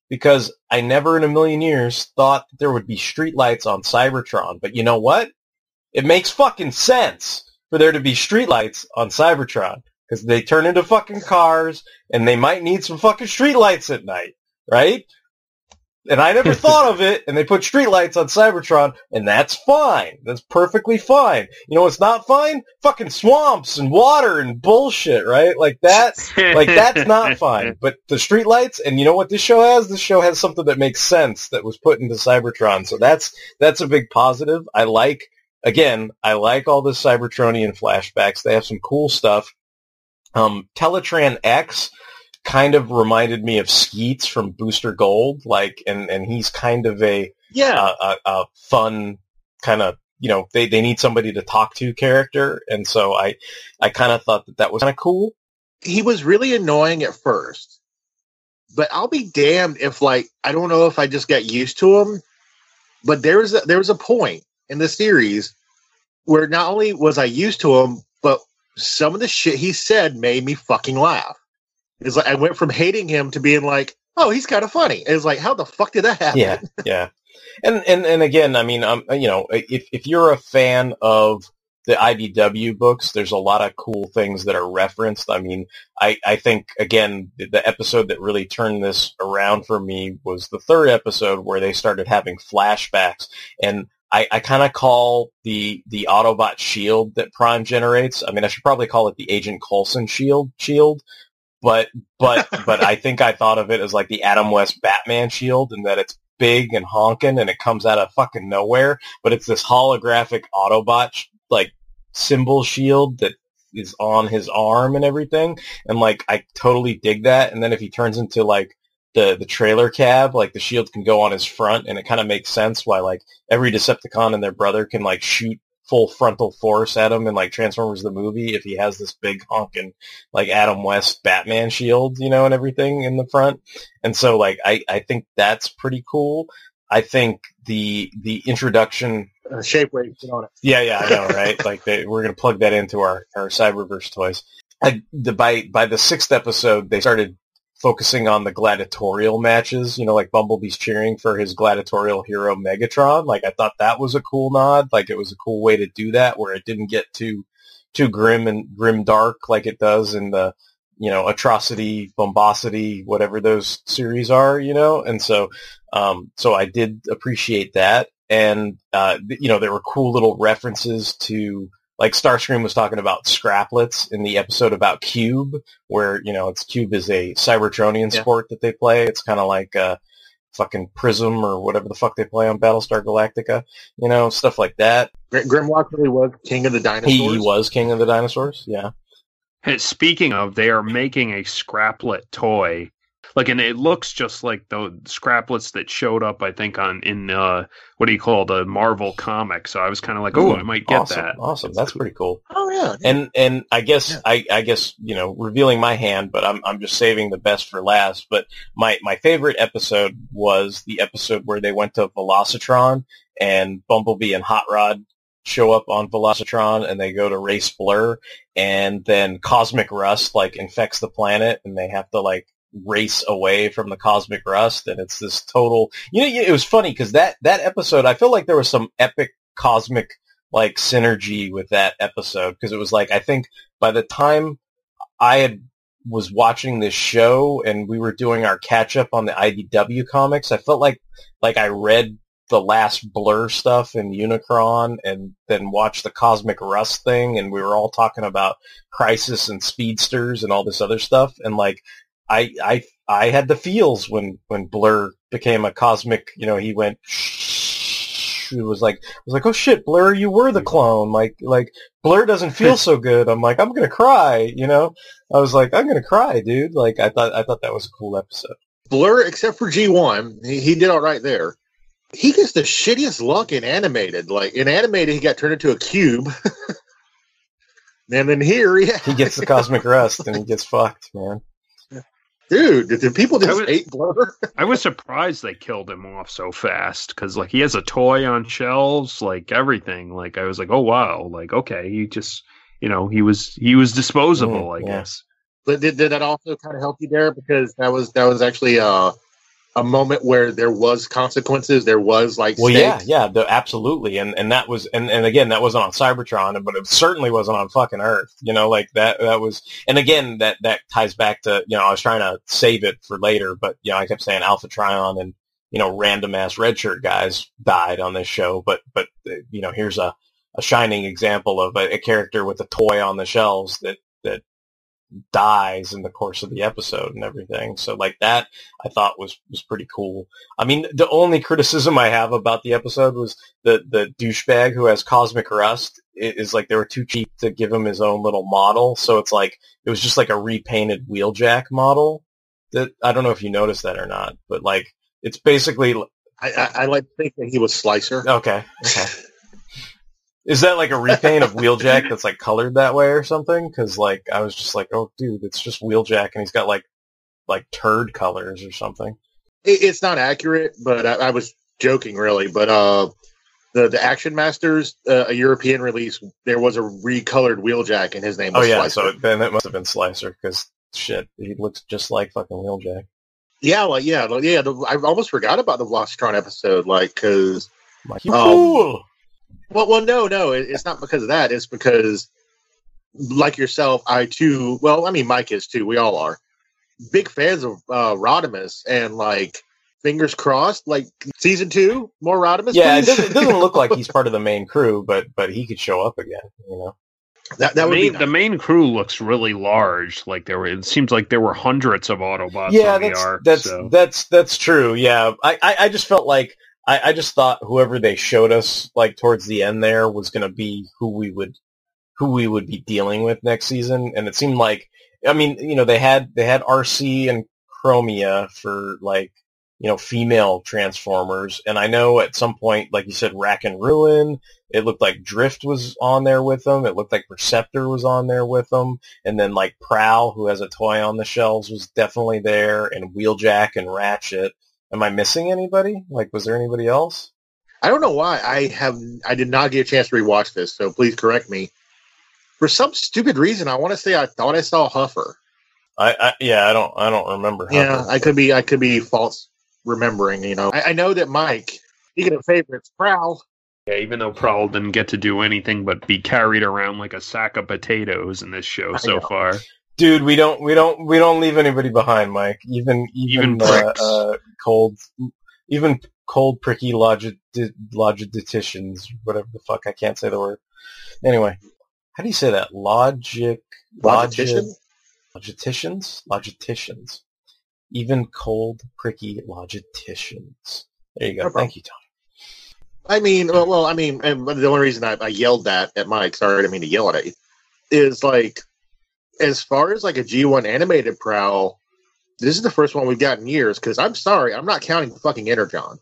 Because I never in a million years thought there would be streetlights on Cybertron. But you know what? It makes fucking sense for there to be streetlights on Cybertron. Because they turn into fucking cars, and they might need some fucking streetlights at night, right? And I never thought of it, and they put streetlights on Cybertron, and that's fine. That's perfectly fine. You know what's not fine? Fucking swamps and water and bullshit, right? Like that, like that's not fine. But the streetlights, and you know what this show has? This show has something that makes sense that was put into Cybertron. So that's, that's a big positive. I like, again, I like all the Cybertronian flashbacks. They have some cool stuff. Um, Teletran X, kind of reminded me of Skeets from Booster Gold, like, and and he's kind of a yeah a, a fun kind of you know they they need somebody to talk to character, and so I I kind of thought that that was kind of cool. He was really annoying at first, but I'll be damned if like I don't know if I just got used to him, but there was a, there was a point in the series where not only was I used to him, but some of the shit he said made me fucking laugh. It's like I went from hating him to being like, oh, he's kind of funny. It's like, how the fuck did that happen? Yeah, yeah. And and and again, I mean, um, you know, if if you're a fan of the IDW books, there's a lot of cool things that are referenced. I mean, I, I think again, the episode that really turned this around for me was the third episode where they started having flashbacks. And I, I kind of call the, the Autobot shield that Prime generates. I mean, I should probably call it the Agent Coulson shield shield but but but I think I thought of it as like the Adam West Batman shield, and that it's big and honking, and it comes out of fucking nowhere. But it's this holographic Autobot like symbol shield that is on his arm and everything, and like I totally dig that. And then if he turns into like the the trailer cab, like the shield can go on his front, and it kind of makes sense why like every Decepticon and their brother can like shoot full frontal force at him in like Transformers the movie if he has this big honking like Adam West Batman shield, you know, and everything in the front. And so like I, I think that's pretty cool. I think the the introduction uh, shape weight on it. Yeah, yeah, I know, right? like they, we're gonna plug that into our our Cyberverse toys. I, the by by the sixth episode, they started focusing on the gladiatorial matches, you know, like Bumblebee's cheering for his gladiatorial hero Megatron. Like I thought that was a cool nod. Like it was a cool way to do that where it didn't get too too grim and grim dark like it does in the you know atrocity bombosity whatever those series are you know and so um so i did appreciate that and uh you know there were cool little references to like Starscream was talking about scraplets in the episode about Cube, where you know it's Cube is a Cybertronian Yeah. sport that they play. It's kind of like uh, fucking Prism or whatever the fuck they play on Battlestar Galactica, you know, stuff like that. Grimlock really was king of the dinosaurs. He, he was king of the dinosaurs. Yeah. Hey, Speaking of, they are making a scraplet toy. Like, and it looks just like the scraplets that showed up, I think, on in uh, what do you call the Marvel comic. So I was kind of like, oh, I might get awesome, that. Awesome. That's pretty cool. Oh yeah. And and I guess I, I guess you know revealing my hand, but I'm I'm just saving the best for last. But my my favorite episode was the episode where they went to Velocitron and Bumblebee and Hot Rod show up on Velocitron and they go to race Blur and then Cosmic Rust like infects the planet and they have to like race away from the cosmic rust and it's this total you know it was funny because that that episode i feel like there was some epic cosmic like synergy with that episode because it was like I think by the time I had was watching this show and we were doing our catch up on the IDW comics, I felt like like I read the last Blur stuff in Unicron and then watched the Cosmic Rust thing and we were all talking about Crisis and Speedsters and all this other stuff and like I I I had the feels when when Blur became a cosmic, you know, he went it was like I was like, oh shit, Blur, you were the clone. Like like Blur doesn't feel so good. I'm like, I'm gonna cry. You know, I was like, I'm gonna cry, dude. Like I thought I thought that was a cool episode. Blur, except for G1, he, he did all right there. He gets the shittiest luck in animated. Like in animated, he got turned into a cube. and then here, yeah, He gets the cosmic rust and he gets fucked, man. Dude, did, did people I just was- hate Blur? I was surprised they killed him off so fast because, like, he has a toy on shelves, like everything. Like, I was like, oh wow, like okay, he just, you know, he was he was disposable, I Mm, yeah. guess. But did, did that also kind of help you there? Because that was that was actually uh, a moment where there was consequences. There was like Well, yeah, stakes. yeah, the, absolutely, and and that was, and, and again, that wasn't on Cybertron, but it certainly wasn't on fucking Earth. You know, like that, that was, and again, that that ties back to, you know, I was trying to save it for later, but you know, I kept saying Alpha Trion and you know, random ass redshirt guys died on this show, but but uh, you know, here's a a shining example of a, a character with a toy on the shelves that that dies in the course of the episode and everything. So like that I thought was was pretty cool. I mean, the only criticism I have about the episode was the the douchebag who has cosmic rust is like they were too cheap to give him his own little model. So it's like it was just like a repainted wheeljack model. That I don't know if you noticed that or not, but like it's basically I, I, I like to think that he was Slicer. okay. Okay. Is that like a repaint of Wheeljack that's like colored that way or something? Because like I was just like, oh dude, it's just Wheeljack and he's got like like turd colors or something. It, it's not accurate, but I, I was joking really. But uh, the the Action Masters, uh, a European release, there was a recolored Wheeljack, and his name Oh yeah, Slicer. so then it must have been Slicer because shit, he looks just like fucking Wheeljack. Yeah, like yeah, like, yeah. The, I almost forgot about the Velocitron episode, like because Like, you Um, cool. Well, well, no, no, it, it's not because of that. It's because, like yourself, I too. Well, I mean, Mike is too. We all are big fans of uh, Rodimus, and like fingers crossed, like season two, more Rodimus. Yeah, it doesn't, it doesn't look like he's part of the main crew, but but he could show up again. You know. that that the, would main, be the main crew looks really large. Like there were, it seems like there were hundreds of Autobots yeah, on the that's arc. that's so. that's that's true. Yeah, I, I I just felt like I, I just thought whoever they showed us like towards the end there was going to be who we would who we would be dealing with next season, and it seemed like I mean you know they had they had Arcee and Chromia for like you know female Transformers, and I know at some point like you said Rack and Ruin. It looked like Drift was on there with them. It looked like Perceptor was on there with them. And then like Prowl, who has a toy on the shelves, was definitely there, and Wheeljack and Ratchet. Am I missing anybody? Like, was there anybody else? I don't know why I have I did not get a chance to rewatch this, so please correct me. For some stupid reason, I want to say I thought I saw Huffer. I, I yeah, I don't I don't remember. Yeah, Huffer. I could be I could be false remembering. You know, I, I know that Mike. Speaking of favorites, Prowl. yeah, even though Prowl didn't get to do anything but be carried around like a sack of potatoes in this show I so know. far. Dude, we don't we don't we don't leave anybody behind, Mike. Even even, Even uh, uh, cold, even cold pricky logid logiditicians, whatever the fuck. I can't say the word. Anyway, How do you say that? Logic. Logitician? Logi- logiticians. Logiticians. Even cold, pricky logiticians. There you go. No. Thank you, Tony. I mean, well, well, I mean, and the only reason I, I yelled that at Mike, sorry, I didn't mean to yell at you, is like, as far as like a G1 animated prowl, this is the first one we've got in years. Because I'm sorry, I'm not counting fucking Energon.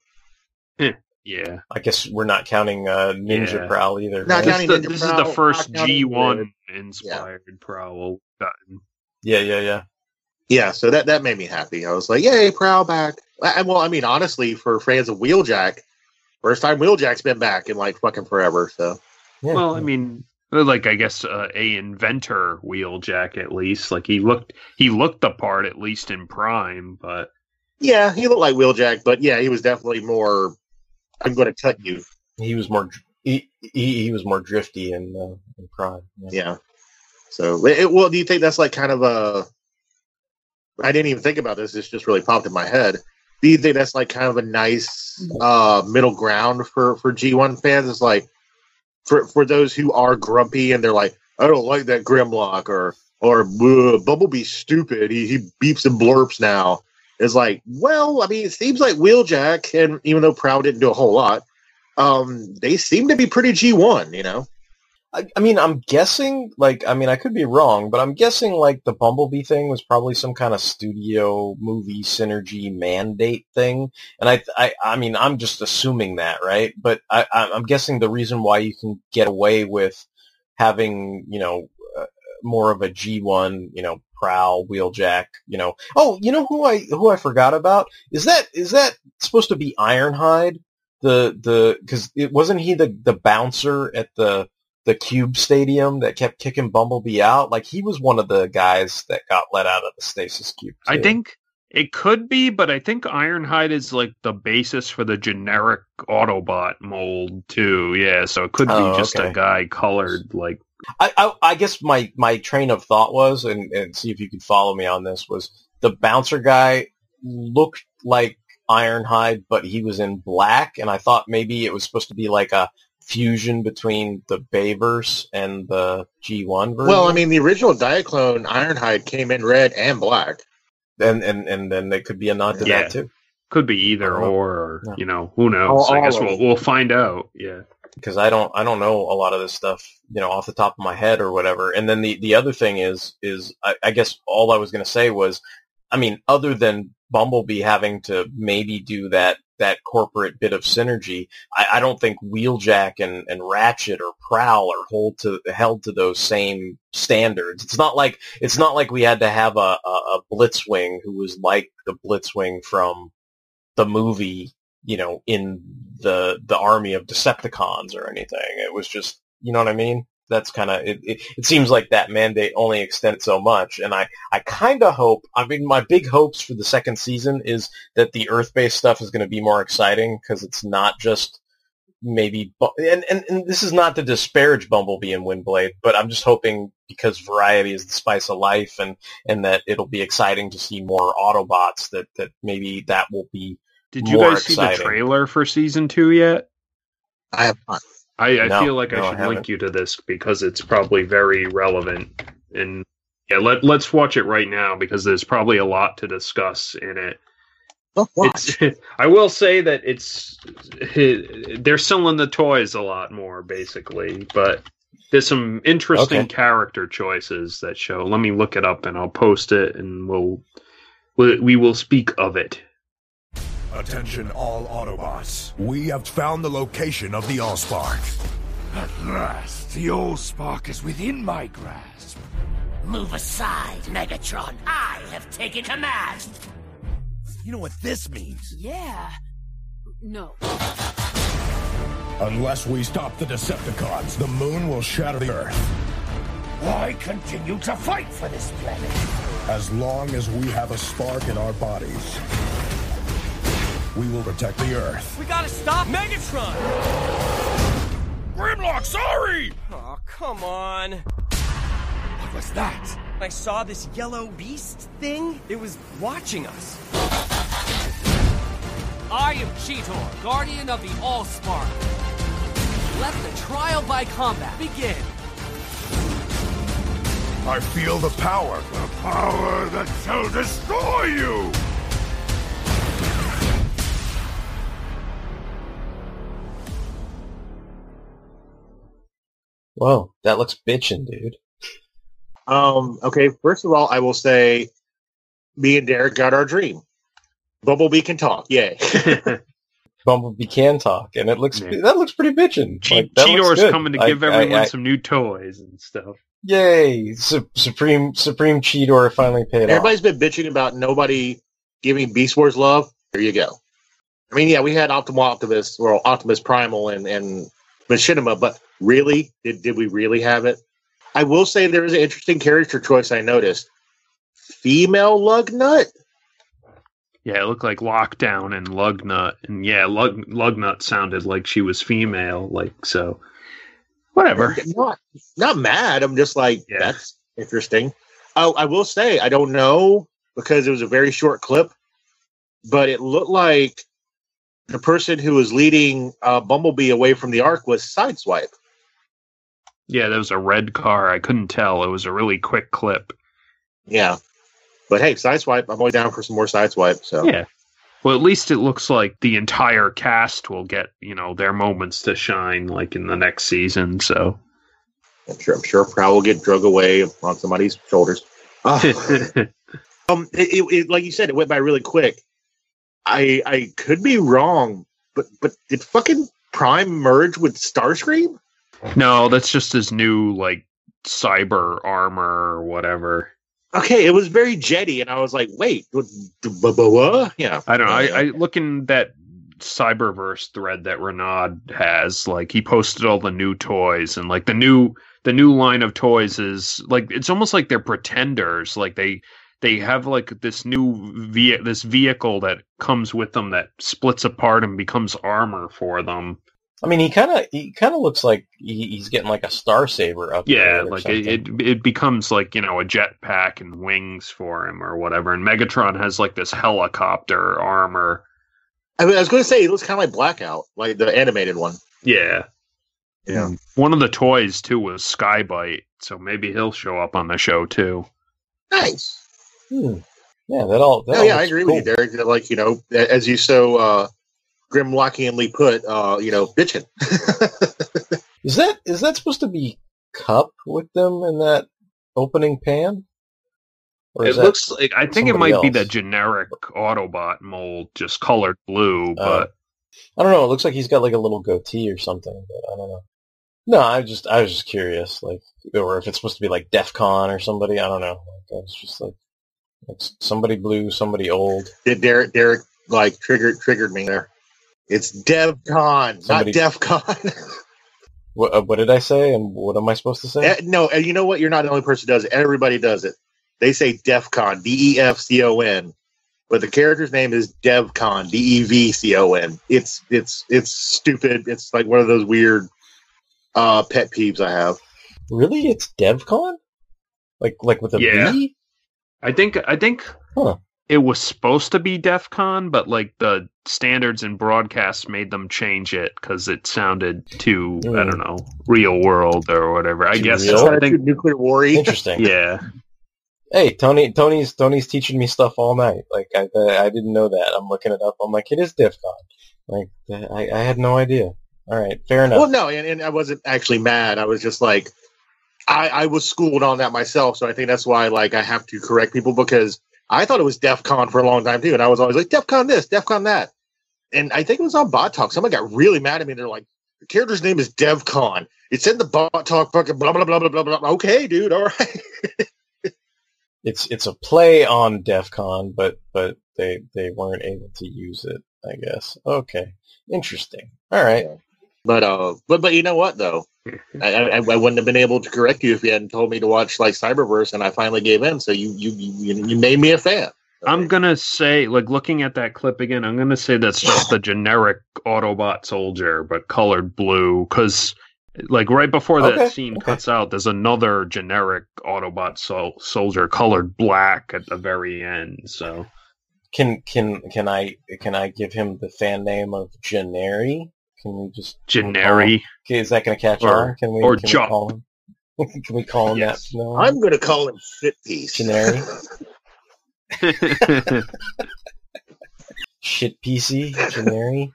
Yeah. I guess we're not counting uh, Ninja Yeah. Prowl either. Not right? This, counting the, Ninja this is the first G1 Red. inspired prowl we've gotten. Yeah, yeah, yeah. Yeah, so that that made me happy. I was like, "Yay, Prowl back!" And well, I mean, honestly, for fans of Wheeljack, first time Wheeljack's been back in like fucking forever. So yeah. Well, I mean, like I guess uh, a inventor Wheeljack at least. Like he looked, he looked the part at least in Prime, but yeah, he looked like Wheeljack, but yeah, he was definitely more. I'm going to cut you. he was more. He, he, he was more drifty in, uh, in Prime. Yeah. Yeah. So, it, well, do you think that's like kind of a? I didn't even think about this. It's just really popped in my head. Do you think that's like kind of a nice uh, middle ground for for G1 fans? It's like for for those who are grumpy and they're like, I don't like that Grimlock or or "Ugh, Bumblebee's stupid. He he beeps and blurps now. It's like, well, I mean, it seems like Wheeljack, and even though Prowl didn't do a whole lot, um, they seem to be pretty G1. You know. I, I mean, I'm guessing, like, I mean, I could be wrong, but I'm guessing, like, the Bumblebee thing was probably some kind of studio movie synergy mandate thing. And I, I, I mean, I'm just assuming that, right? But I, I'm guessing the reason why you can get away with having, you know, uh, more of a G1, you know, prowl, wheeljack, you know. Oh, you know who I, who I forgot about? Is that, is that supposed to be Ironhide? The, the, cause it wasn't he the, the bouncer at the, the Cube Stadium that kept kicking Bumblebee out. Like he was one of the guys that got let out of the stasis cube. I think it could be. But I think Ironhide is like the basis for the generic Autobot mold too. Yeah, so it could be Oh, just okay. a guy colored like I, I, I guess my, my train of thought was, and, and see if you could follow me on this, was the bouncer guy looked like Ironhide, but he was in black, and I thought maybe it was supposed to be like a fusion between the Bayverse and the G1 version. Well, I mean, the original Diaclone Ironhide came in red and black. and and and then they could be a nod to Yeah. that too. could be either I don't know. or, or Yeah. you know, who knows? All- I guess we'll we'll find out. Yeah. because I don't I don't know a lot of this stuff, you know, off the top of my head or whatever. And then the the other thing is is I, I guess all I was going to say was, I mean, other than Bumblebee having to maybe do that that corporate bit of synergy, I, I don't think Wheeljack and, and Ratchet or Prowl are hold to held to those same standards. It's not like it's not like we had to have a, a, a Blitzwing who was like the Blitzwing from the movie you know, in the the army of Decepticons or anything. It was just, you know what I mean? That's kind of it, it. It seems like that mandate only extends so much, and I I kind of hope. I mean, my big hopes for the second season is that the Earth-based stuff is going to be more exciting because it's not just maybe and, and and this is not to disparage Bumblebee and Windblade, but I'm just hoping because variety is the spice of life, and and that it'll be exciting to see more Autobots. That that maybe that will be Did you more guys see the trailer for season two yet? I have not. I, I No, feel like no, I I should haven't. link you to this because it's probably very relevant. And yeah, let let's watch it right now because there's probably a lot to discuss in it. Watch. It's, I will say that it's they're selling the toys a lot more, basically, but there's some interesting Okay. character choices that show. Let me look it up and I'll post it, and we'll we, we will speak of it. Attention all Autobots. We have found the location of the Allspark. At last, the Allspark is within my grasp. Move aside, Megatron. I have taken command. You know what this means? Yeah. No. Unless we stop the Decepticons, the moon will shatter the Earth. Why continue to fight for this planet? As long as we have a spark in our bodies, we will protect the Earth. We gotta stop Megatron! Grimlock, sorry! Oh, come on. What was that? I saw this yellow beast thing. It was watching us. I am Cheetor, guardian of the Allspark. Let the trial by combat begin. I feel the power. The power that shall destroy you! Whoa, that looks bitchin', dude. Um, okay, first of all, I will say me and Derek got our dream. Bumblebee can talk, yay. Bumblebee can talk, and it looks Yeah. that looks pretty bitchin'. Che- Like, Cheetor's coming to I- give everyone I- some new toys and stuff. Yay! Su- Supreme Supreme Cheetor finally paid off. Everybody's been bitching about nobody giving Beast Wars love. There you go. I mean, yeah, we had Optimal Optimus, or Optimus Primal and, and Machinima, but really? Did, did we really have it? I will say there is an interesting character choice I noticed. Female Lugnut? Yeah, it looked like Lockdown and Lugnut, and yeah, Lug Lugnut sounded like she was female, like so. Whatever. Not, not mad. I'm just like, Yeah. that's interesting. Oh, I will say, I don't know because it was a very short clip, but it looked like the person who was leading uh, Bumblebee away from the arc was Sideswipe. Yeah, there was a red car. I couldn't tell. It was a really quick clip. Yeah. But hey, Sideswipe, I'm always down for some more Sideswipe. So Yeah. Well, at least it looks like the entire cast will get, you know, their moments to shine like in the next season, so I'm sure I'm sure Prowl will get drug away on somebody's shoulders. Uh, um, it, it, it- like you said, it went by really quick. I I could be wrong, but but did fucking Prime merge with Starscream? No, that's just his new like cyber armor or whatever. Okay, it was very jetty, and I was like, wait, what? Yeah, I don't know. I, I looking that cyberverse thread that Renaud has, like he posted all the new toys and like the new the new line of toys is like it's almost like they're pretenders. Like they they have like this new ve- this vehicle that comes with them that splits apart and becomes armor for them. I mean, he kind of he kind of looks like he, he's getting like a Star Saber up. Yeah, like something. it, it it becomes like you know a jetpack and wings for him or whatever. And Megatron has like this helicopter armor. I, mean, I was going to say it looks kind of like Blackout, like the animated one. Yeah, Yeah. One of the toys too was Sky-Byte, so maybe he'll show up on the show too. Nice. Hmm. Yeah, that all. That No, all yeah, I agree cool. with you, Derek. that, Like you know, as you so uh, grimlockingly put, uh, you know, bitching. Is that is that supposed to be Kup with them in that opening pan? Or It is that looks like I think it somebody might be the generic Autobot mold, just colored blue. Oh. But I don't know. It looks like he's got like a little goatee or something, but I don't know. No, I just I was just curious, like, or if it's supposed to be like DEF CON or somebody. I don't know. Like, I was just like, it's somebody blue, somebody old. Did Derek Derek like triggered triggered me there? It's DevCon, Somebody- not DefCon. What, uh, what did I say? And what am I supposed to say? Eh, no, and you know what? You're not the only person who does it. Everybody does it. They say DefCon, D E F C O N, but the character's name is DevCon, D E V C O N. It's it's it's stupid. It's like one of those weird uh, pet peeves I have. Really, it's DevCon? Like like with a Yeah. V? I think I think Huh. It was supposed to be DEF CON, but like the standards and broadcasts made them change it because it sounded too I Mm. don't know real world or whatever. I Too guess real? I think nuclear war. Interesting. yeah. Hey, Tony, Tony's Tony's teaching me stuff all night. Like I I didn't know that. I'm looking it up. I'm like, it is DEF CON. Like I, I had no idea. All right, fair enough. Well, no, and, and I wasn't actually mad. I was just like, I, I was schooled on that myself, so I think that's why like I have to correct people because I thought it was DEF CON for a long time too, and I was always like DEF CON this, DEF CON that, and I think it was on Bot Talk. Someone got really mad at me. They're like, the character's name is DevCon. It's in the Bot Talk fucking blah blah blah blah blah blah. Okay, dude, all right. it's it's a play on DEF CON, but but they they weren't able to use it. I guess. Okay, interesting. All right. But uh, but but you know what though, I, I I wouldn't have been able to correct you if you hadn't told me to watch like Cyberverse, and I finally gave in. So you you you, you made me a fan. I'm gonna say, like looking at that clip again, I'm gonna say that's just the generic Autobot soldier, but colored blue. Because, like right before that Okay, scene okay. cuts out, there's another generic Autobot sol- soldier colored black at the very end. So Can can can I can I give him the fan name of Janeri? Can we just can we call him- Janeri Okay, is that going to catch Or- on? Can we or can we call him Can we call him Yes. that? No. I'm going to call him Shit Piece. Canary. Shit PC. Canary.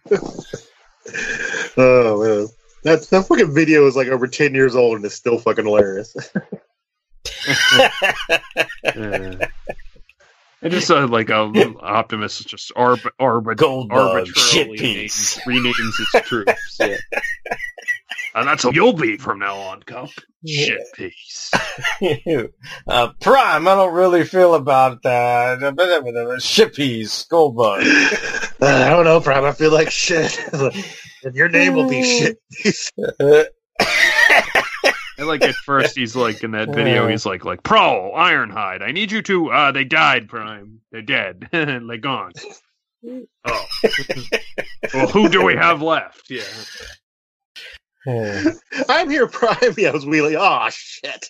Oh man, that that fucking video is like over ten years old and it's still fucking hilarious. Uh, I just uh, like um, Optimus just arb- arb- Goldbug, arbitrarily shit names, renames his troops. Yeah. And that's what you'll be from now on, Kup. Shit piece. uh, Prime, I don't really feel about that. Shippies, Goldbug. Uh, I don't know, Prime. I feel like shit. and your name will be Shit Piece. And like at first he's like in that video he's like like Pro Ironhide. I need you to. Uh, they died, Prime. They're dead. They're gone. Oh. well, who do we have left? Yeah. I'm here, Prime. Yeah, it was Wheelie. Oh shit.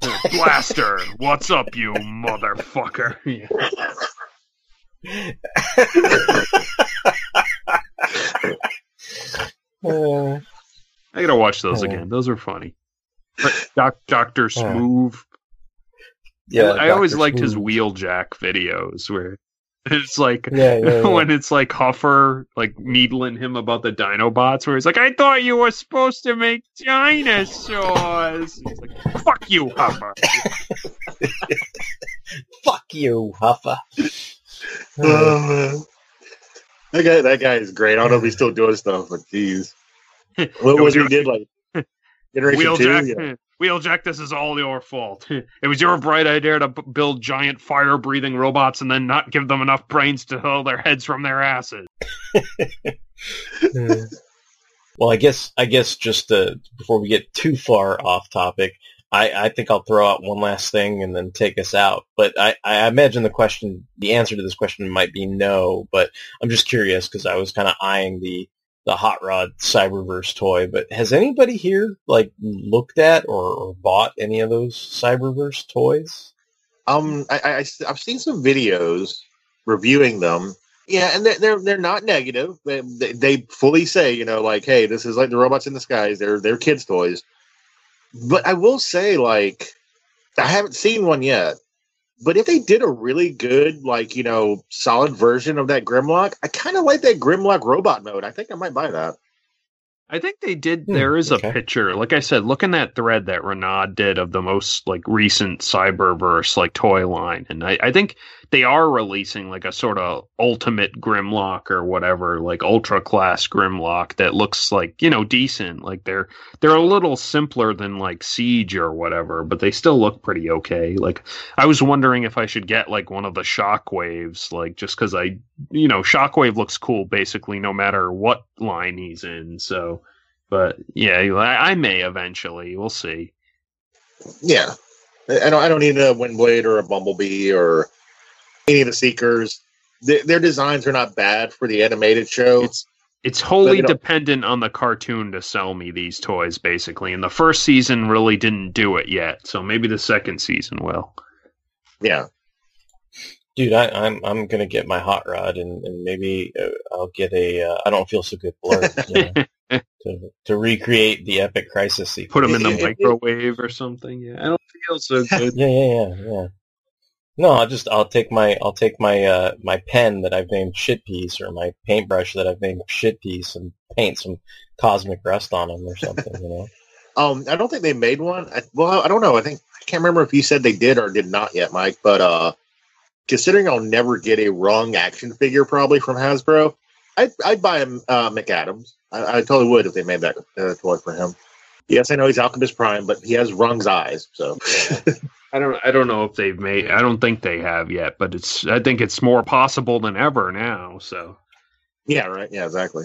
Blaster, what's up, you motherfucker? Yeah. Uh, I gotta watch those Uh. again. Those are funny. Doc, Doctor Smooth. yeah, I, I always Dr. liked his wheeljack videos where it's like Yeah, yeah, yeah. when it's like Huffer like needling him about the Dinobots, where he's like, "I thought you were supposed to make dinosaurs." He's like, "Fuck you, Huffer." Fuck you, Huffa. Oh, man. That guy, that guy is great. I don't know if he's still doing stuff, but jeez. What was he did like Generation Two? Wheeljack, Yeah. Wheeljack, this is all your fault. It was your bright idea to b- build giant fire-breathing robots and then not give them enough brains to hold their heads from their asses. Well, I guess I guess just uh, before we get too far off topic, I, I think I'll throw out one last thing and then take us out. But I, I imagine the question, the answer to this question might be no. But I'm just curious because I was kind of eyeing the the Hot Rod Cyberverse toy. But has anybody here like looked at or, or bought any of those Cyberverse toys? Um, I, I I've seen some videos reviewing them. Yeah, and they're they're, they're not negative. They, they they fully say, you know, like, hey, this is like the robots in the skies. They're they're kids' toys. But I will say, like, I haven't seen one yet. But if they did a really good, like, you know, solid version of that Grimlock, I kind of like that Grimlock robot mode. I think I might buy that. I think they did. Hmm, there is okay. a picture. Like I said, look in that thread that Renaud did of the most like recent Cyberverse like toy line, and I, I think they are releasing like a sort of ultimate Grimlock or whatever, like ultra class Grimlock that looks like you know decent. Like they're they're a little simpler than like Siege or whatever, but they still look pretty okay. Like I was wondering if I should get like one of the Shockwaves, like just because I you know Shockwave looks cool basically no matter what line he's in. So, but yeah, I, I may eventually. We'll see. Yeah, I don't. I don't need a Windblade or a Bumblebee or any of the Seekers. Their, their designs are not bad for the animated show. It's it's wholly you dependent on the cartoon to sell me these toys, basically. And the first season really didn't do it yet, so maybe the second season will. yeah, Dude, I, I'm I'm gonna get my hot rod and, and maybe uh, I'll get a uh, I don't feel so good Blurr you know, to to recreate the epic crisis sequence. Put them in the It- it- microwave or something. Yeah, I don't feel so good. Yeah, yeah, yeah, yeah. No, I'll just I'll take my I'll take my uh my pen that I've named shit piece or my paintbrush that I've named shit piece and paint some cosmic rust on them or something, you know. Um, I don't think they made one. I, well, I don't know. I think I can't remember if you said they did or did not yet, Mike. But uh, considering I'll never get a Rung action figure probably from Hasbro, I'd, I'd buy him uh, Maccadam's. I, I totally would if they made that uh, toy for him. Yes, I know he's Alchemist Prime, but he has Rung's eyes. So I don't I don't know if they've made. I don't think they have yet, but it's. I think it's more possible than ever now. So yeah, right. Yeah, exactly.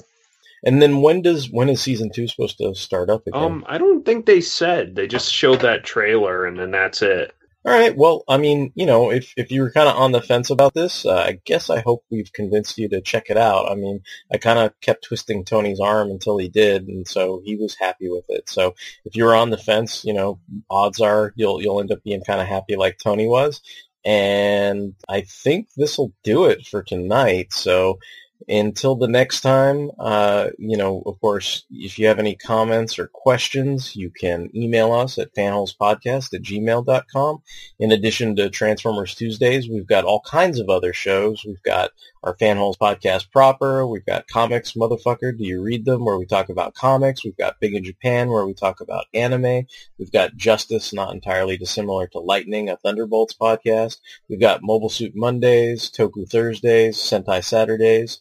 And then when does when is season two supposed to start up again? um, I don't think they said. They just showed that trailer and then that's it. All right. Well, I mean, you know, if if you were kind of on the fence about this, uh, I guess I hope we've convinced you to check it out. I mean, I kind of kept twisting Tony's arm until he did, and so he was happy with it. So if you were on the fence, you know, odds are you'll you'll end up being kind of happy like Tony was. And I think this will do it for tonight. So until the next time, uh, you know, of course, if you have any comments or questions, you can email us at fanholespodcast at gmail.com. In addition to Transformers Tuesdays, we've got all kinds of other shows. We've got our Fanholes podcast proper. We've got Comics Motherfucker. Do you read them? Where we talk about comics. We've got Big in Japan, where we talk about anime. We've got Justice, not entirely dissimilar to Lightning, a Thunderbolts podcast. We've got Mobile Suit Mondays, Toku Thursdays, Sentai Saturdays.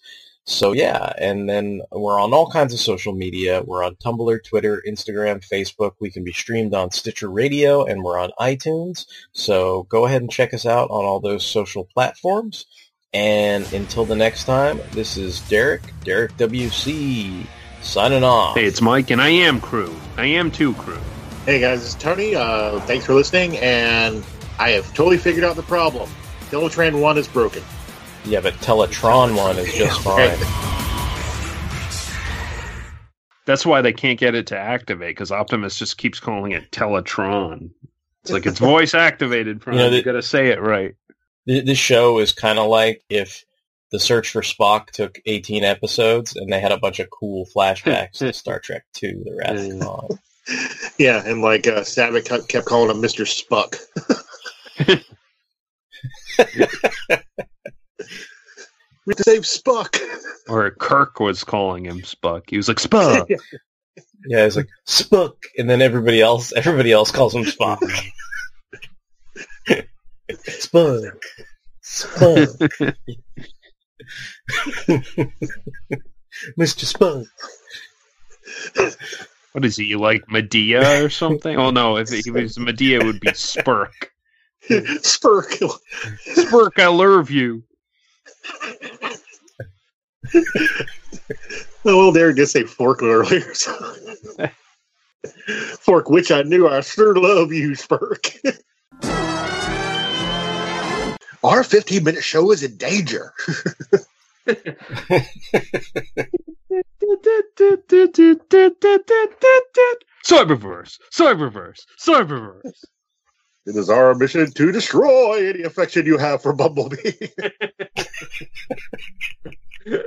So yeah, and then we're on all kinds of social media. We're on Tumblr, Twitter, Instagram, Facebook. We can be streamed on Stitcher Radio and we're on iTunes. So go ahead and check us out on all those social platforms. And until the next time, this is Derek, Derek WC, signing off. Hey, it's Mike, and I am crew. I am too crew. Hey guys, it's Tony. Uh, thanks for listening, and I have totally figured out the problem. Teletran 1 is broken. Yeah, but Teletron one is just fine. That's why they can't get it to activate because Optimus just keeps calling it Teletron. It's like it's voice activated. From You know, you got to say it right. Th- This show is kind of like if the Search for Spock took 18 episodes and they had a bunch of cool flashbacks to Star Trek 2, The Wrath of Khan. Yeah, and like uh, Saavik kept- kept calling him Mr. Spuck. we have to save Spuck. Or Kirk was calling him Spuck. He was like Spuck. Yeah, it's like Spook, and then everybody else, everybody else calls him Spock. Spook, Spook, Mister Spook. what is he You like Madea or something? Oh no, if he was Madea, it would be Spurk. Spurk. Spurk, I love you. Oh, well, Derek did say fork earlier. So. fork, which I knew I sure love you, Spurk. Our 15 minute show is in danger. Cyberverse, Cyberverse, Cyberverse. It is our mission to destroy any affection you have for Bumblebee.